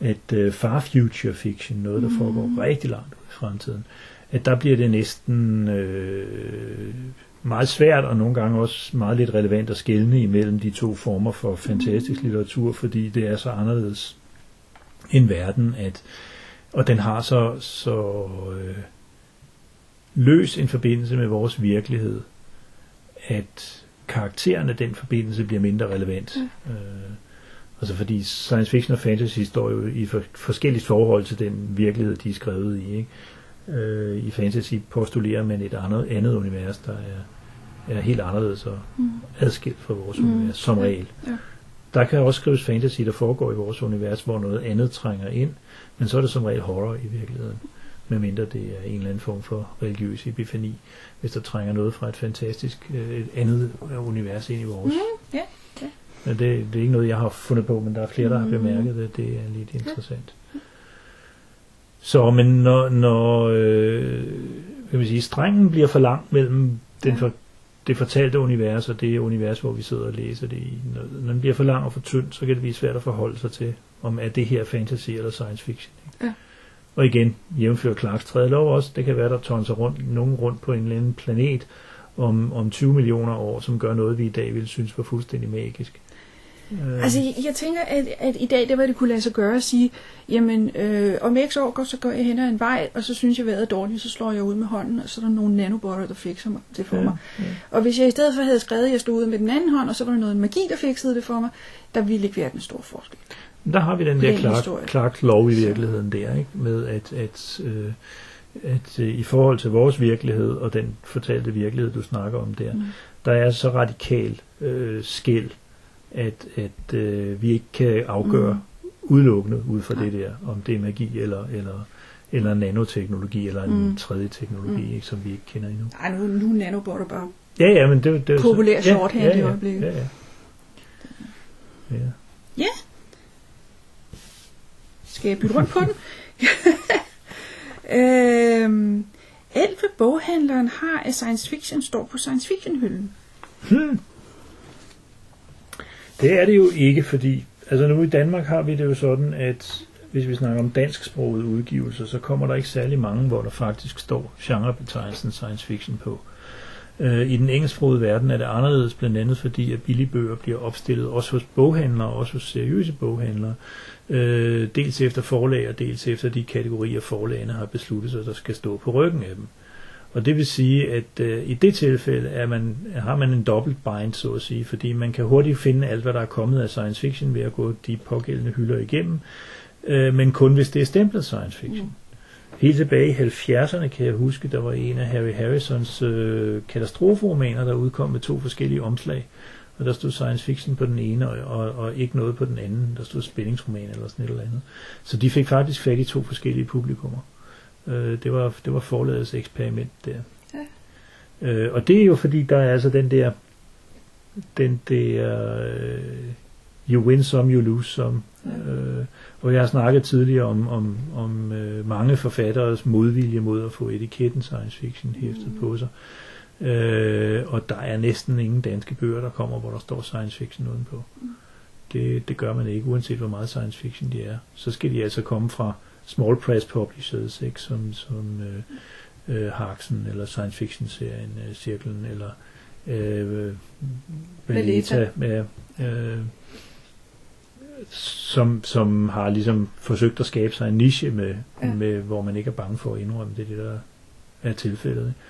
at uh, far future fiction, noget der mm. foregår rigtig langt ud i fremtiden, at der bliver det næsten øh, meget svært og nogle gange også meget lidt relevant at skelne imellem de to former for fantastisk litteratur, fordi det er så anderledes en verden, at og den har så, så øh, løs en forbindelse med vores virkelighed, at karakteren af den forbindelse bliver mindre relevant. Mm. Øh, altså fordi science fiction og fantasy står jo i for, forskelligt forhold til den virkelighed, de er skrevet i. Ikke? Øh, I fantasy postulerer man et andet, andet univers, der er, er helt anderledes og mm. adskilt fra vores mm. univers, som regel. Ja. Der kan også skrives fantasy, der foregår i vores univers, hvor noget andet trænger ind, men så er det som regel horror i virkeligheden, medmindre det er en eller anden form for religiøs epifani, hvis der trænger noget fra et fantastisk øh, et andet univers ind i vores. Mm, yeah, yeah. Men det, det er ikke noget, jeg har fundet på, men der er flere, der har mm-hmm. bemærket det. Det er lidt interessant. Så, men når, når øh, vil man sige, strengen bliver for lang mellem den for, det fortalte univers og det univers, hvor vi sidder og læser det i. Når, når den bliver for lang og for tynd, så kan det blive svært at forholde sig til, om er det her fantasy eller science fiction. Ikke? Ja. Og igen, jævnfører Clarks tredje lov også, det kan være, der tårner rundt, nogen rundt på en eller anden planet om, om 20 millioner år, som gør noget, vi i dag ville synes var fuldstændig magisk. Øh. Altså, jeg, tænker, at, at i dag, der var det kunne lade sig gøre at sige, jamen, øh, om x år, så går jeg hen ad en vej, og så synes jeg, vejret er dårligt, så slår jeg ud med hånden, og så er der nogle nanobotter, der fikser mig, det for ja, mig. Ja. Og hvis jeg i stedet for havde skrevet, at jeg stod ud med den anden hånd, og så var der noget magi, der fikset det for mig, der ville ikke være den store forskel. Der har vi den der Clark, Clark lov i virkeligheden der, ikke? med at, at, øh, at øh, i forhold til vores virkelighed og den fortalte virkelighed, du snakker om der, mm. der er så radikal øh, skæld at, at øh, vi ikke kan afgøre mm. udelukkende ud fra det der, om det er magi eller, eller, eller nanoteknologi eller en mm. tredje teknologi, mm. ikke, som vi ikke kender endnu. Ej, nu, nu er nanobotter bare ja, ja, men det, det, populær shorthand ja, ja, i øjeblikket. Ja, ja. Ja. ja. Skal jeg bytte rundt på den? øhm, Elfe boghandleren har af science fiction står på science fiction hylden. Hmm. Det er det jo ikke, fordi altså nu i Danmark har vi det jo sådan, at hvis vi snakker om dansksprogede udgivelser, så kommer der ikke særlig mange, hvor der faktisk står genrebetegnelsen science fiction på. Øh, I den engelsksprogede verden er det anderledes, blandt andet fordi, at billige bøger bliver opstillet også hos boghandlere, også hos seriøse boghandlere, øh, dels efter forlag og dels efter de kategorier, forlagene har besluttet sig, der skal stå på ryggen af dem. Og det vil sige, at øh, i det tilfælde er man, har man en dobbelt bind, så at sige, fordi man kan hurtigt finde alt, hvad der er kommet af science fiction ved at gå de pågældende hylder igennem, øh, men kun hvis det er stemplet science fiction. Mm. Helt tilbage i 70'erne kan jeg huske, der var en af Harry Harrisons øh, katastroferomaner, der udkom med to forskellige omslag. Og der stod science fiction på den ene, og, og, og ikke noget på den anden. Der stod spændingsroman eller sådan et eller andet. Så de fik faktisk fat i to forskellige publikummer. Øh, det, var, det var forladets eksperiment der. Ja. Øh, og det er jo fordi, der er altså den der, den der, øh, you win some, you lose some. Ja. Øh, og jeg har snakket tidligere om, om, om øh, mange forfatteres modvilje mod at få etiketten science fiction hæftet mm. på sig. Øh, og der er næsten ingen danske bøger, der kommer, hvor der står science fiction udenpå. Mm. Det, det gør man ikke, uanset hvor meget science fiction de er. Så skal de altså komme fra small press publishers, ikke? som, som øh, øh, Harksen, eller science fiction serien øh, Cirklen, eller øh, Baleta, med, øh, som, som har ligesom forsøgt at skabe sig en niche med, ja. med hvor man ikke er bange for at indrømme det, det der er tilfældet. Ikke?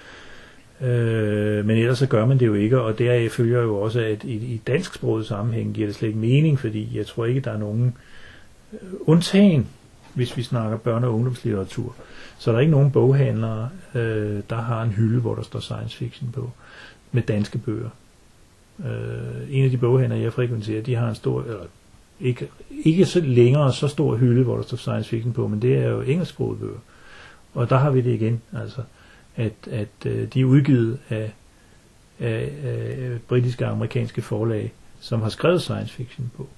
Øh, men ellers så gør man det jo ikke, og deraf følger jo også, at i, i dansksproget sammenhæng giver det slet ikke mening, fordi jeg tror ikke, der er nogen øh, undtagen, hvis vi snakker børne- og ungdomslitteratur. Så der er ikke nogen boghandlere, øh, der har en hylde, hvor der står science fiction på, med danske bøger. Øh, en af de boghandlere, jeg frekventerer, de har en stor, eller ikke, ikke så længere så stor hylde, hvor der står science fiction på, men det er jo engelsksproget bøger. Og der har vi det igen, altså at, at øh, de er udgivet af, af, af britiske og amerikanske forlag, som har skrevet science fiction på,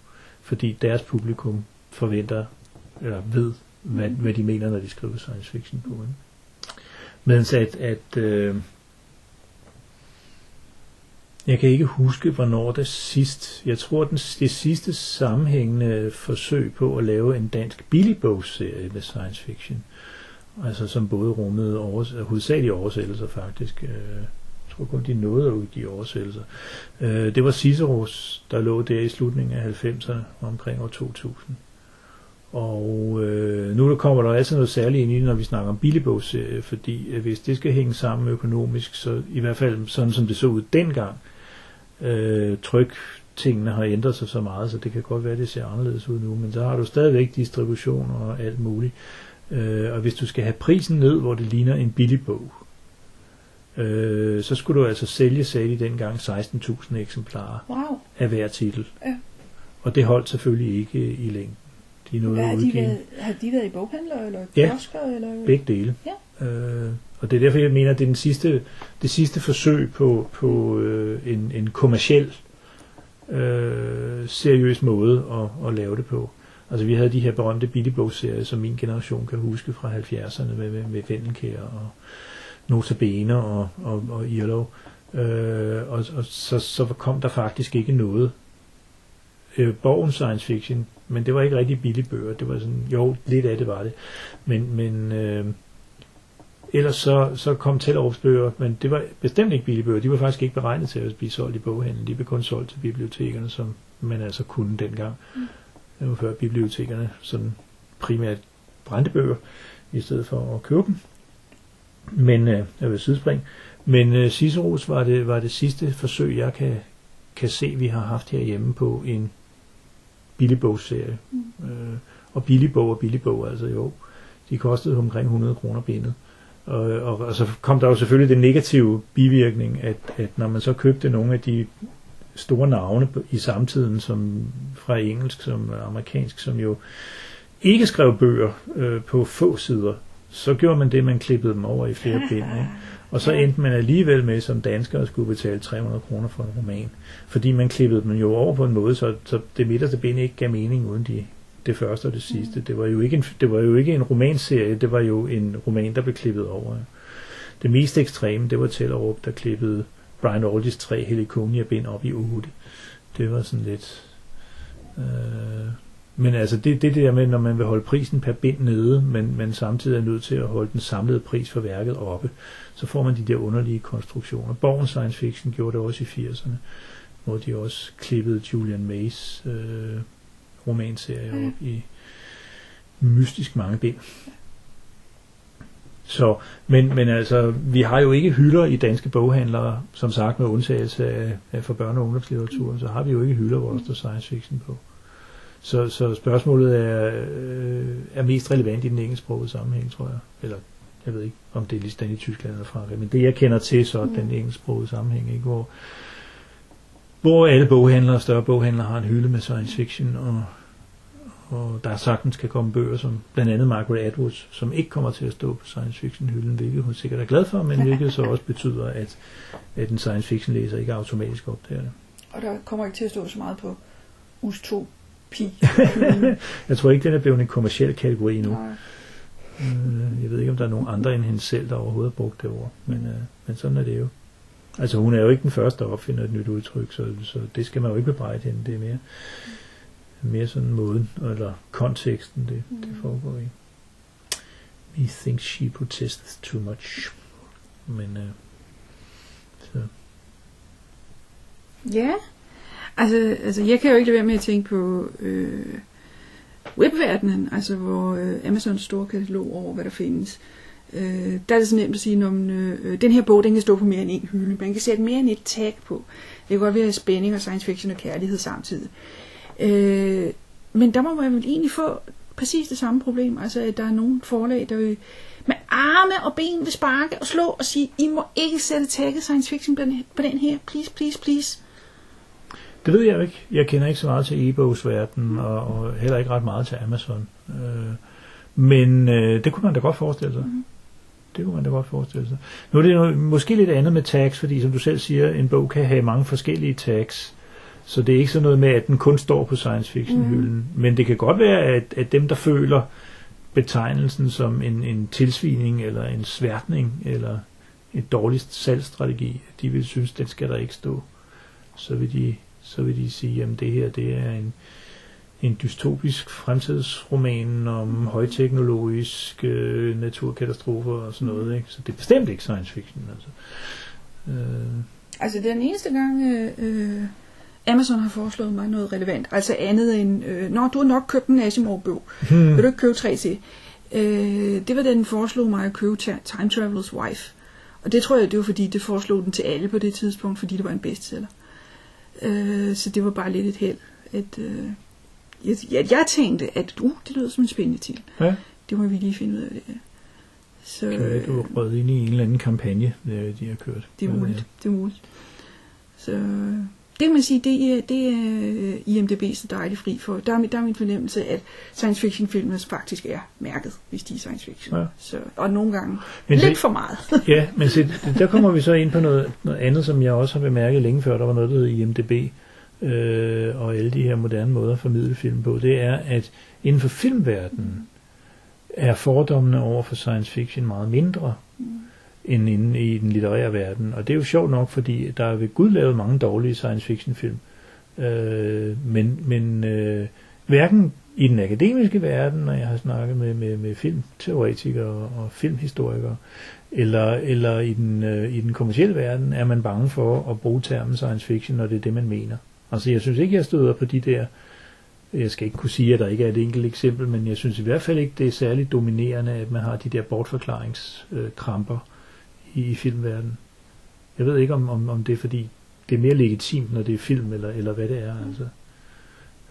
fordi deres publikum forventer, eller ved, hvad, hvad de mener, når de skriver science fiction på. Ikke? Mens altså, at, at øh, jeg kan ikke huske, hvornår det sidst, jeg tror den, det sidste sammenhængende forsøg på at lave en dansk billigbogsserie med science fiction, altså som både rummede overs, hovedsageligt oversættelser faktisk. Øh, jeg tror kun, de nåede at udgive oversættelser. Øh, det var Ciceros, der lå der i slutningen af 90'erne, omkring år 2000. Og øh, nu der kommer der altid noget særligt ind i når vi snakker om billigbogsserie, fordi øh, hvis det skal hænge sammen økonomisk, så i hvert fald sådan som det så ud dengang, øh, tryk tingene har ændret sig så meget, så det kan godt være, det ser anderledes ud nu, men så har du stadigvæk distribution og alt muligt. Øh, og hvis du skal have prisen ned, hvor det ligner en billig bog, øh, så skulle du altså sælge, de dengang, 16.000 eksemplarer wow. af hver titel. Ja. Og det holdt selvfølgelig ikke i længden. De nåede Hvad, har, de været, har de været i boghandler eller kiosker? Ja, eller? begge dele. Ja. Øh, og det er derfor, jeg mener, at det er den sidste, det sidste forsøg på, på øh, en, en kommersiel, øh, seriøs måde at, at lave det på. Altså vi havde de her berømte billigbogserier, som min generation kan huske fra 70'erne med, med, med Vendelkær og Notabene og, og, og Irlo. Øh, og og så, så kom der faktisk ikke noget øh, borgen science fiction, men det var ikke rigtig billige bøger. Det var sådan, jo, lidt af det var det. Men, men øh, ellers så, så kom Tellerups bøger, men det var bestemt ikke billige bøger. De var faktisk ikke beregnet til at blive solgt i boghandlen. De blev kun solgt til bibliotekerne, som man altså kunne dengang. Mm. Det var før bibliotekerne sådan primært brændte bøger, i stedet for at købe dem. Men øh, jeg vil sidespring. Men øh, Ciceros var det, var det sidste forsøg, jeg kan, kan se, vi har haft herhjemme på en billigbogsserie. Mm. Øh, og billigbog og billigbog, altså jo, de kostede omkring 100 kroner bindet. Og, og, og så kom der jo selvfølgelig den negative bivirkning, at, at når man så købte nogle af de store navne i samtiden, som fra engelsk som amerikansk, som jo ikke skrev bøger øh, på få sider, så gjorde man det, man klippede dem over i flere bind. Ikke? Og så endte man alligevel med som dansker at skulle betale 300 kroner for en roman. Fordi man klippede dem jo over på en måde, så, så det midterste bind ikke gav mening uden de, det første og det sidste. Det var, jo ikke en, det var jo ikke en romanserie, det var jo en roman, der blev klippet over. Det mest ekstreme, det var Tellerup, der klippede Brian Aldis tre Heliconia bind op i 8. Det var sådan lidt... Øh, men altså det, det der med, når man vil holde prisen per bind nede, men man samtidig er nødt til at holde den samlede pris for værket oppe, så får man de der underlige konstruktioner. Borgen Science Fiction gjorde det også i 80'erne, hvor de også klippede Julian Mays øh, romanserie op i mystisk mange bind. Så, men, men altså, vi har jo ikke hylder i danske boghandlere, som sagt med undtagelse af, af for børne- og ungdomslitteraturen, så har vi jo ikke hylder, hvor der står science fiction på. Så, så spørgsmålet er, øh, er mest relevant i den engelsksprogede sammenhæng, tror jeg. Eller jeg ved ikke, om det er lige i Tyskland eller Frankrig, men det jeg kender til, så er den engelsksprogede sammenhæng, ikke? Hvor, hvor alle boghandlere, større boghandlere, har en hylde med science fiction, og, og der sagtens kan komme bøger som blandt andet Margaret Atwoods, som ikke kommer til at stå på science fiction hylden, hvilket hun sikkert er glad for, men hvilket så også betyder, at, at en science fiction læser ikke automatisk opdager det. Og der kommer ikke til at stå så meget på ustopi. jeg tror ikke, den er blevet en kommersiel kategori nu. Nej. Øh, Jeg ved ikke, om der er nogen andre end hende selv, der overhovedet har brugt det ord, men, øh, men sådan er det jo. Altså hun er jo ikke den første, der opfinder et nyt udtryk, så, så det skal man jo ikke bebrejde hende. Det er mere, mere sådan måden, eller konteksten, det, det foregår i. He thinks she protests too much. Men øh, så, Ja, altså, altså jeg kan jo ikke lade være med at tænke på øh, webverdenen, altså hvor øh, Amazons store katalog over, hvad der findes. Øh, der er det så nemt at sige, at øh, øh, den her bog, den kan stå på mere end en hylde. Man kan sætte mere end et tag på. Det kan godt være spænding og science fiction og kærlighed samtidig. Øh, men der må man vel egentlig få præcis det samme problem. Altså, at der er nogle forlag, der vil med arme og ben vil sparke og slå og sige, I må ikke sætte tagget science fiction på den, på den her. Please, please, please. Det ved jeg jo ikke. Jeg kender ikke så meget til e-bogsverdenen, og, og heller ikke ret meget til Amazon. Øh, men øh, det kunne man da godt forestille sig. Mm. Det kunne man da godt forestille sig. Nu er det jo måske lidt andet med tags, fordi som du selv siger, en bog kan have mange forskellige tags. Så det er ikke sådan noget med, at den kun står på science fiction hylden. Mm. Men det kan godt være, at, at dem, der føler betegnelsen som en, en tilsvining, eller en sværtning, eller et dårligt salgsstrategi, de vil synes, den skal der ikke stå. Så vil de, så vil de sige, at det her det er en, en dystopisk fremtidsroman om højteknologisk øh, naturkatastrofer og sådan noget. Ikke? Så det er bestemt ikke science fiction. Altså. Øh, Altså den eneste gang øh, øh, Amazon har foreslået mig noget relevant, altså andet end, øh, når du har nok købt en Asimov-bog, hmm. vil du ikke købe tre til? Øh, det var den foreslog mig at købe Ta- Time Traveler's Wife. Og det tror jeg, det var fordi, det foreslog den til alle på det tidspunkt, fordi det var en bestseller. Øh, så det var bare lidt et held. At, øh, jeg, jeg, jeg tænkte, at uh, det lyder som en spændende titel. ja, Det må vi lige finde ud af det. Så, kan være, du er røget ind i en eller anden kampagne, øh, de har kørt. Det er muligt. Det er muligt. Så det kan man sige, det er, det er IMDb så dejligt fri for. Der er, min- der er min fornemmelse, at science fiction filmer faktisk er mærket, hvis de er science fiction. Ja. Så, og nogle gange Men lidt det- for meget. Ja, men se, der kommer vi så ind på noget, noget andet, som jeg også har bemærket længe før, der var noget, der hed IMDB, øh, og alle de her moderne måder at formidle film på, det er, at inden for filmverdenen er fordommene over for science fiction meget mindre end inde i den litterære verden. Og det er jo sjovt nok, fordi der er ved Gud lavet mange dårlige science fiction film. Øh, men men øh, hverken i den akademiske verden, når jeg har snakket med, med, med filmteoretikere og filmhistorikere, eller, eller i, den, øh, i den kommercielle verden, er man bange for at bruge termen science fiction, når det er det, man mener. Altså jeg synes ikke, jeg støder på de der, jeg skal ikke kunne sige, at der ikke er et enkelt eksempel, men jeg synes i hvert fald ikke, det er særligt dominerende, at man har de der bortforklaringskramper i, i filmverdenen. Jeg ved ikke, om, om, om det er fordi, det er mere legitimt, når det er film, eller, eller hvad det er. Altså.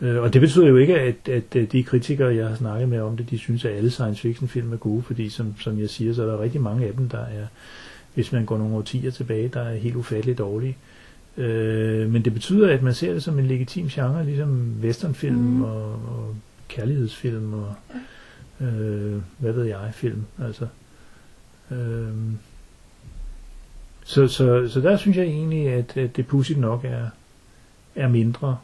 Øh, og det betyder jo ikke, at, at de kritikere, jeg har snakket med om det, de synes, at alle science fiction film er gode, fordi som, som jeg siger, så er der rigtig mange af dem, der er, hvis man går nogle årtier tilbage, der er helt ufatteligt dårlige. Øh, men det betyder, at man ser det som en legitim genre, ligesom westernfilm Mm. mm. og, og kærlighedsfilm og øh, hvad ved jeg, film. Altså, øh, så, så, så der synes jeg egentlig, at, at det pudsigt nok er, er mindre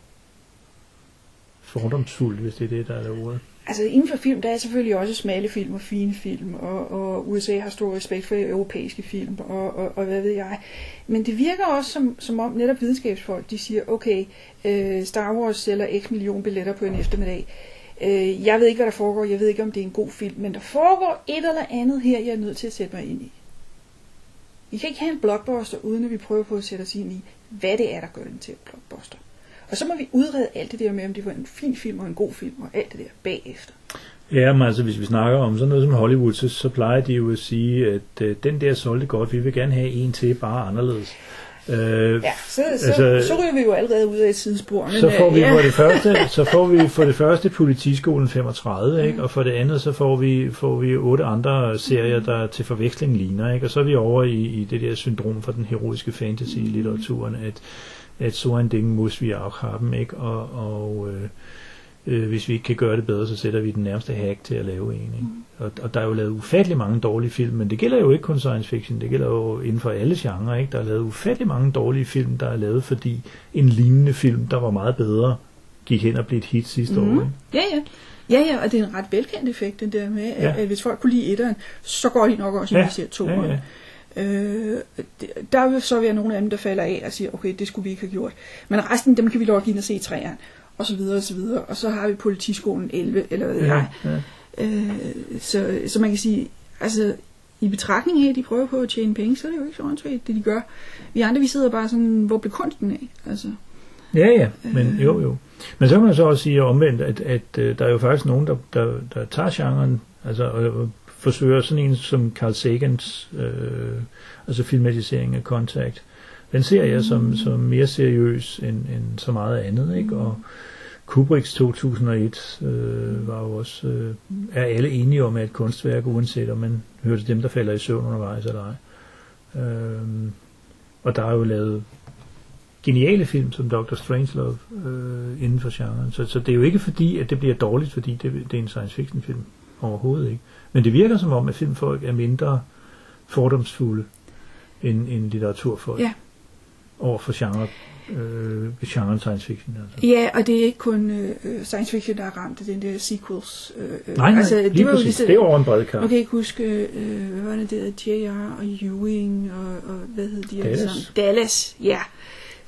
fordomsfuldt, hvis det er det, der er det ordet. Altså inden for film, der er selvfølgelig også smalle film og fine film, og, og USA har stor respekt for europæiske film, og, og, og hvad ved jeg. Men det virker også som, som om netop videnskabsfolk, de siger, okay, øh, Star Wars sælger x million billetter på en eftermiddag. Øh, jeg ved ikke, hvad der foregår, jeg ved ikke, om det er en god film, men der foregår et eller andet her, jeg er nødt til at sætte mig ind i. Vi kan ikke have en blockbuster, uden at vi prøver på at sætte os ind i, hvad det er, der gør den til en blockbuster. Og så må vi udrede alt det der med, om det var en fin film og en god film og alt det der bagefter. Ja, men altså hvis vi snakker om sådan noget som Hollywood, så, så plejer de jo at sige, at øh, den der solgte godt, vi vil gerne have en til, bare anderledes. Øh, ja, så, så, altså, så ryger vi jo allerede ud af et sidespor. Men, så får vi ja. for det første, så får vi for det første politiskolen 35, ikke? og for det andet så får vi får vi otte andre serier der til forveksling ligner, ikke? og så er vi over i, i det der syndrom for den heroiske fantasy litteraturen, at at så en ding muss vi også have ikke? Og, og øh, øh, hvis vi ikke kan gøre det bedre, så sætter vi den nærmeste hack til at lave en. Ikke? Mm. Og, og der er jo lavet ufattelig mange dårlige film, men det gælder jo ikke kun science fiction, det gælder jo inden for alle genrer. Ikke? Der er lavet ufattelig mange dårlige film, der er lavet, fordi en lignende film, der var meget bedre, gik hen og blev et hit sidste mm. år. Ikke? Ja, ja. Ja, ja, og det er en ret velkendt effekt, den der med, at, ja. at hvis folk kunne lide etteren, så går de nok også, når ja. de ser toeren. Ja, ja. Øh, der vil så være nogle af dem, der falder af og siger, okay, det skulle vi ikke have gjort. Men resten, dem kan vi logge ind og se i træerne og så videre og så videre. Og så har vi politiskolen 11, eller hvad ja, ja. Øh, så, så man kan sige, altså i betragtning af, at de prøver på at tjene penge, så er det jo ikke så åndssvagt, det de gør. Vi andre, vi sidder bare sådan, hvor blev kunsten af? Altså, ja, ja, men øh, jo, jo. Men så kan man så også sige omvendt, at, at, at øh, der er jo faktisk nogen, der, der, der tager genren, altså og forsøger sådan en som Carl Sagans, øh, altså filmatisering af Contact, den ser jeg som, mm. som mere seriøs end, end så meget andet, ikke? Og Kubricks 2001 øh, var jo også, øh, er alle enige om, at et kunstværk, uanset om man hører til dem, der falder i søvn undervejs eller ej. Øh, og der er jo lavet geniale film som Dr. Strangelove øh, inden for genren. Så, så det er jo ikke fordi, at det bliver dårligt, fordi det, det er en science fiction film overhovedet ikke. Men det virker som om, at filmfolk er mindre fordomsfulde end, end litteraturfolk. Ja over for genre, øh, genre science fiction. Altså. Ja, og det er ikke kun øh, science fiction, der er ramt af den der sequels. Øh, øh nej, nej, altså, lige det var præcis. Lige, det er over en bred kamp. Man kan ikke huske, øh, hvad var det der, J.R. og Ewing, og, og hvad hed de? Dallas. Dallas, ja.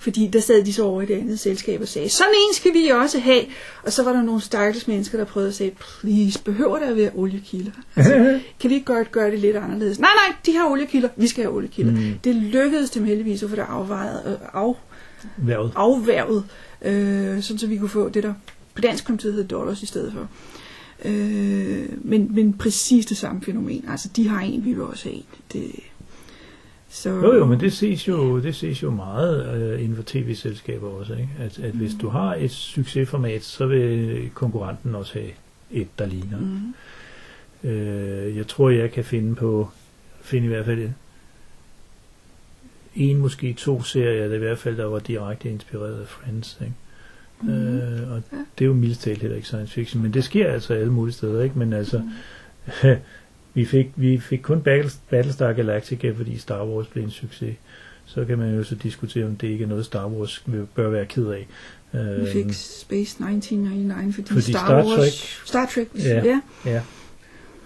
Fordi der sad de så over i det andet selskab og sagde, sådan en skal vi også have. Og så var der nogle stakkels mennesker, der prøvede at sige, please, behøver der at være oliekilder? Altså, kan vi ikke gøre, gøre det lidt anderledes? Nej, nej, de har oliekilder, vi skal have oliekilder. Mm. Det lykkedes dem heldigvis at få det afvejet, øh, af, Værvet. afværvet, øh, sådan så vi kunne få det, der på dansk kom til at hedde dollars i stedet for. Øh, men, men præcis det samme fænomen. Altså, de har en, vi vil også have en. Det, så... Jo, jo, men det ses jo, det ses jo meget øh, inden for tv-selskaber også, ikke? At, at mm. hvis du har et succesformat, så vil konkurrenten også have et, der ligner. Mm. Øh, jeg tror, jeg kan finde på, finde i hvert fald en, måske to serier, der i hvert fald der var direkte inspireret af Friends, ikke? Mm. Øh, og ja. det er jo mildest talt heller ikke science fiction, men det sker altså alle mulige steder, ikke? Men altså, mm. Vi fik, vi fik kun Battlestar Galactica, fordi Star Wars blev en succes. Så kan man jo så diskutere, om det ikke er noget, Star Wars bør være ked af. Vi fik øhm, Space 1999, fordi, fordi Star, Star Wars... Trek, Star Trek, ja. Ja.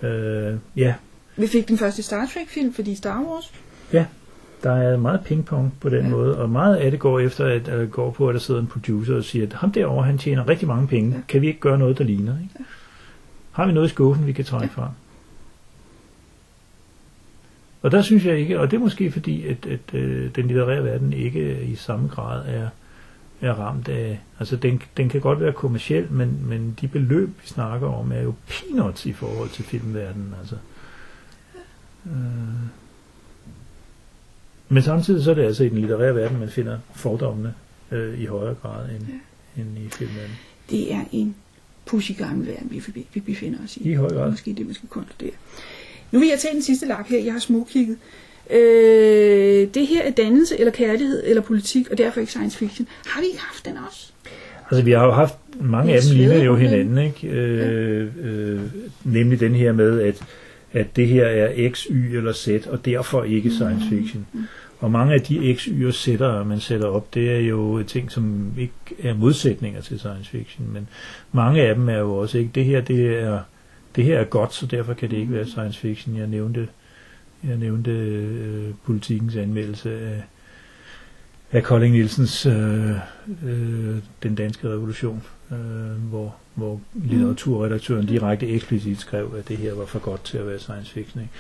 ja. Øh, ja. Vi fik den første Star Trek-film, fordi Star Wars... Ja, der er meget pingpong på den ja. måde, og meget af det går efter, at, at går på, at der sidder en producer og siger, at ham derovre, han tjener rigtig mange penge. Ja. Kan vi ikke gøre noget, der ligner? Ikke? Ja. Har vi noget i skuffen, vi kan trække ja. fra? Og der synes jeg ikke, og det er måske fordi, at, at øh, den litterære verden ikke i samme grad er, er ramt af, altså den, den kan godt være kommersiel, men, men de beløb, vi snakker om, er jo peanuts i forhold til filmverdenen, altså. Øh. Men samtidig så er det altså i den litterære verden, man finder fordommene øh, i højere grad end, ja. end i filmverdenen. Det er en pussy gammel verden, vi, vi befinder os i. I høj grad. Måske det, man skal konkludere. Nu vil jeg tage den sidste lap her. Jeg har smugkigget. Øh, det her er dannelse, eller kærlighed, eller politik, og derfor ikke science fiction. Har vi ikke haft den også? Altså, vi har jo haft, mange af dem ligner jo hinanden, ikke? Øh, øh, nemlig den her med, at, at det her er X, Y eller Z, og derfor ikke science mm. fiction. Mm. Og mange af de X, Y og Z'er, man sætter op, det er jo ting, som ikke er modsætninger til science fiction, men mange af dem er jo også ikke, det her, det er det her er godt, så derfor kan det ikke være science fiction. Jeg nævnte, jeg nævnte øh, politikens anmeldelse af, af Kolding Nielsens øh, øh, Den Danske Revolution, øh, hvor, hvor litteraturredaktøren direkte eksplicit skrev, at det her var for godt til at være science fiction. Ikke?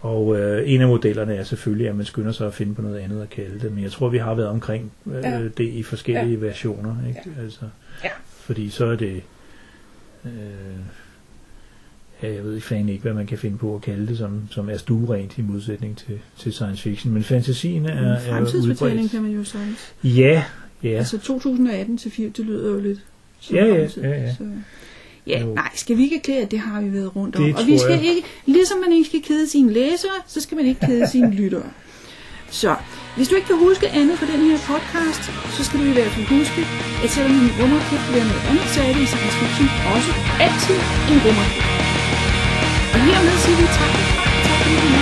Og øh, en af modellerne er selvfølgelig, at man skynder sig at finde på noget andet at kalde det, men jeg tror, vi har været omkring øh, ja. det i forskellige ja. versioner. Ikke? Ja. Altså, ja. Fordi så er det... Øh, ja, jeg ved ikke fan ikke, hvad man kan finde på at kalde det, som, som er stuerent i modsætning til, til science fiction. Men fantasien er, er Fremtidsfortælling kan man jo sige. Ja, ja. Altså 2018 til 4, det lyder jo lidt Ja, ja, ja, ja. Så. Ja, Jo. nej, skal vi ikke at det har vi været rundt om. Det og vi skal jeg. ikke, ligesom man ikke skal kede sine læsere, så skal man ikke kede sine lyttere. Så, hvis du ikke kan huske andet fra den her podcast, så skal du i hvert fald huske, at selvom en kan være noget andet, så er det i science fiction også altid en rumraket. Og hermed siger vi tak.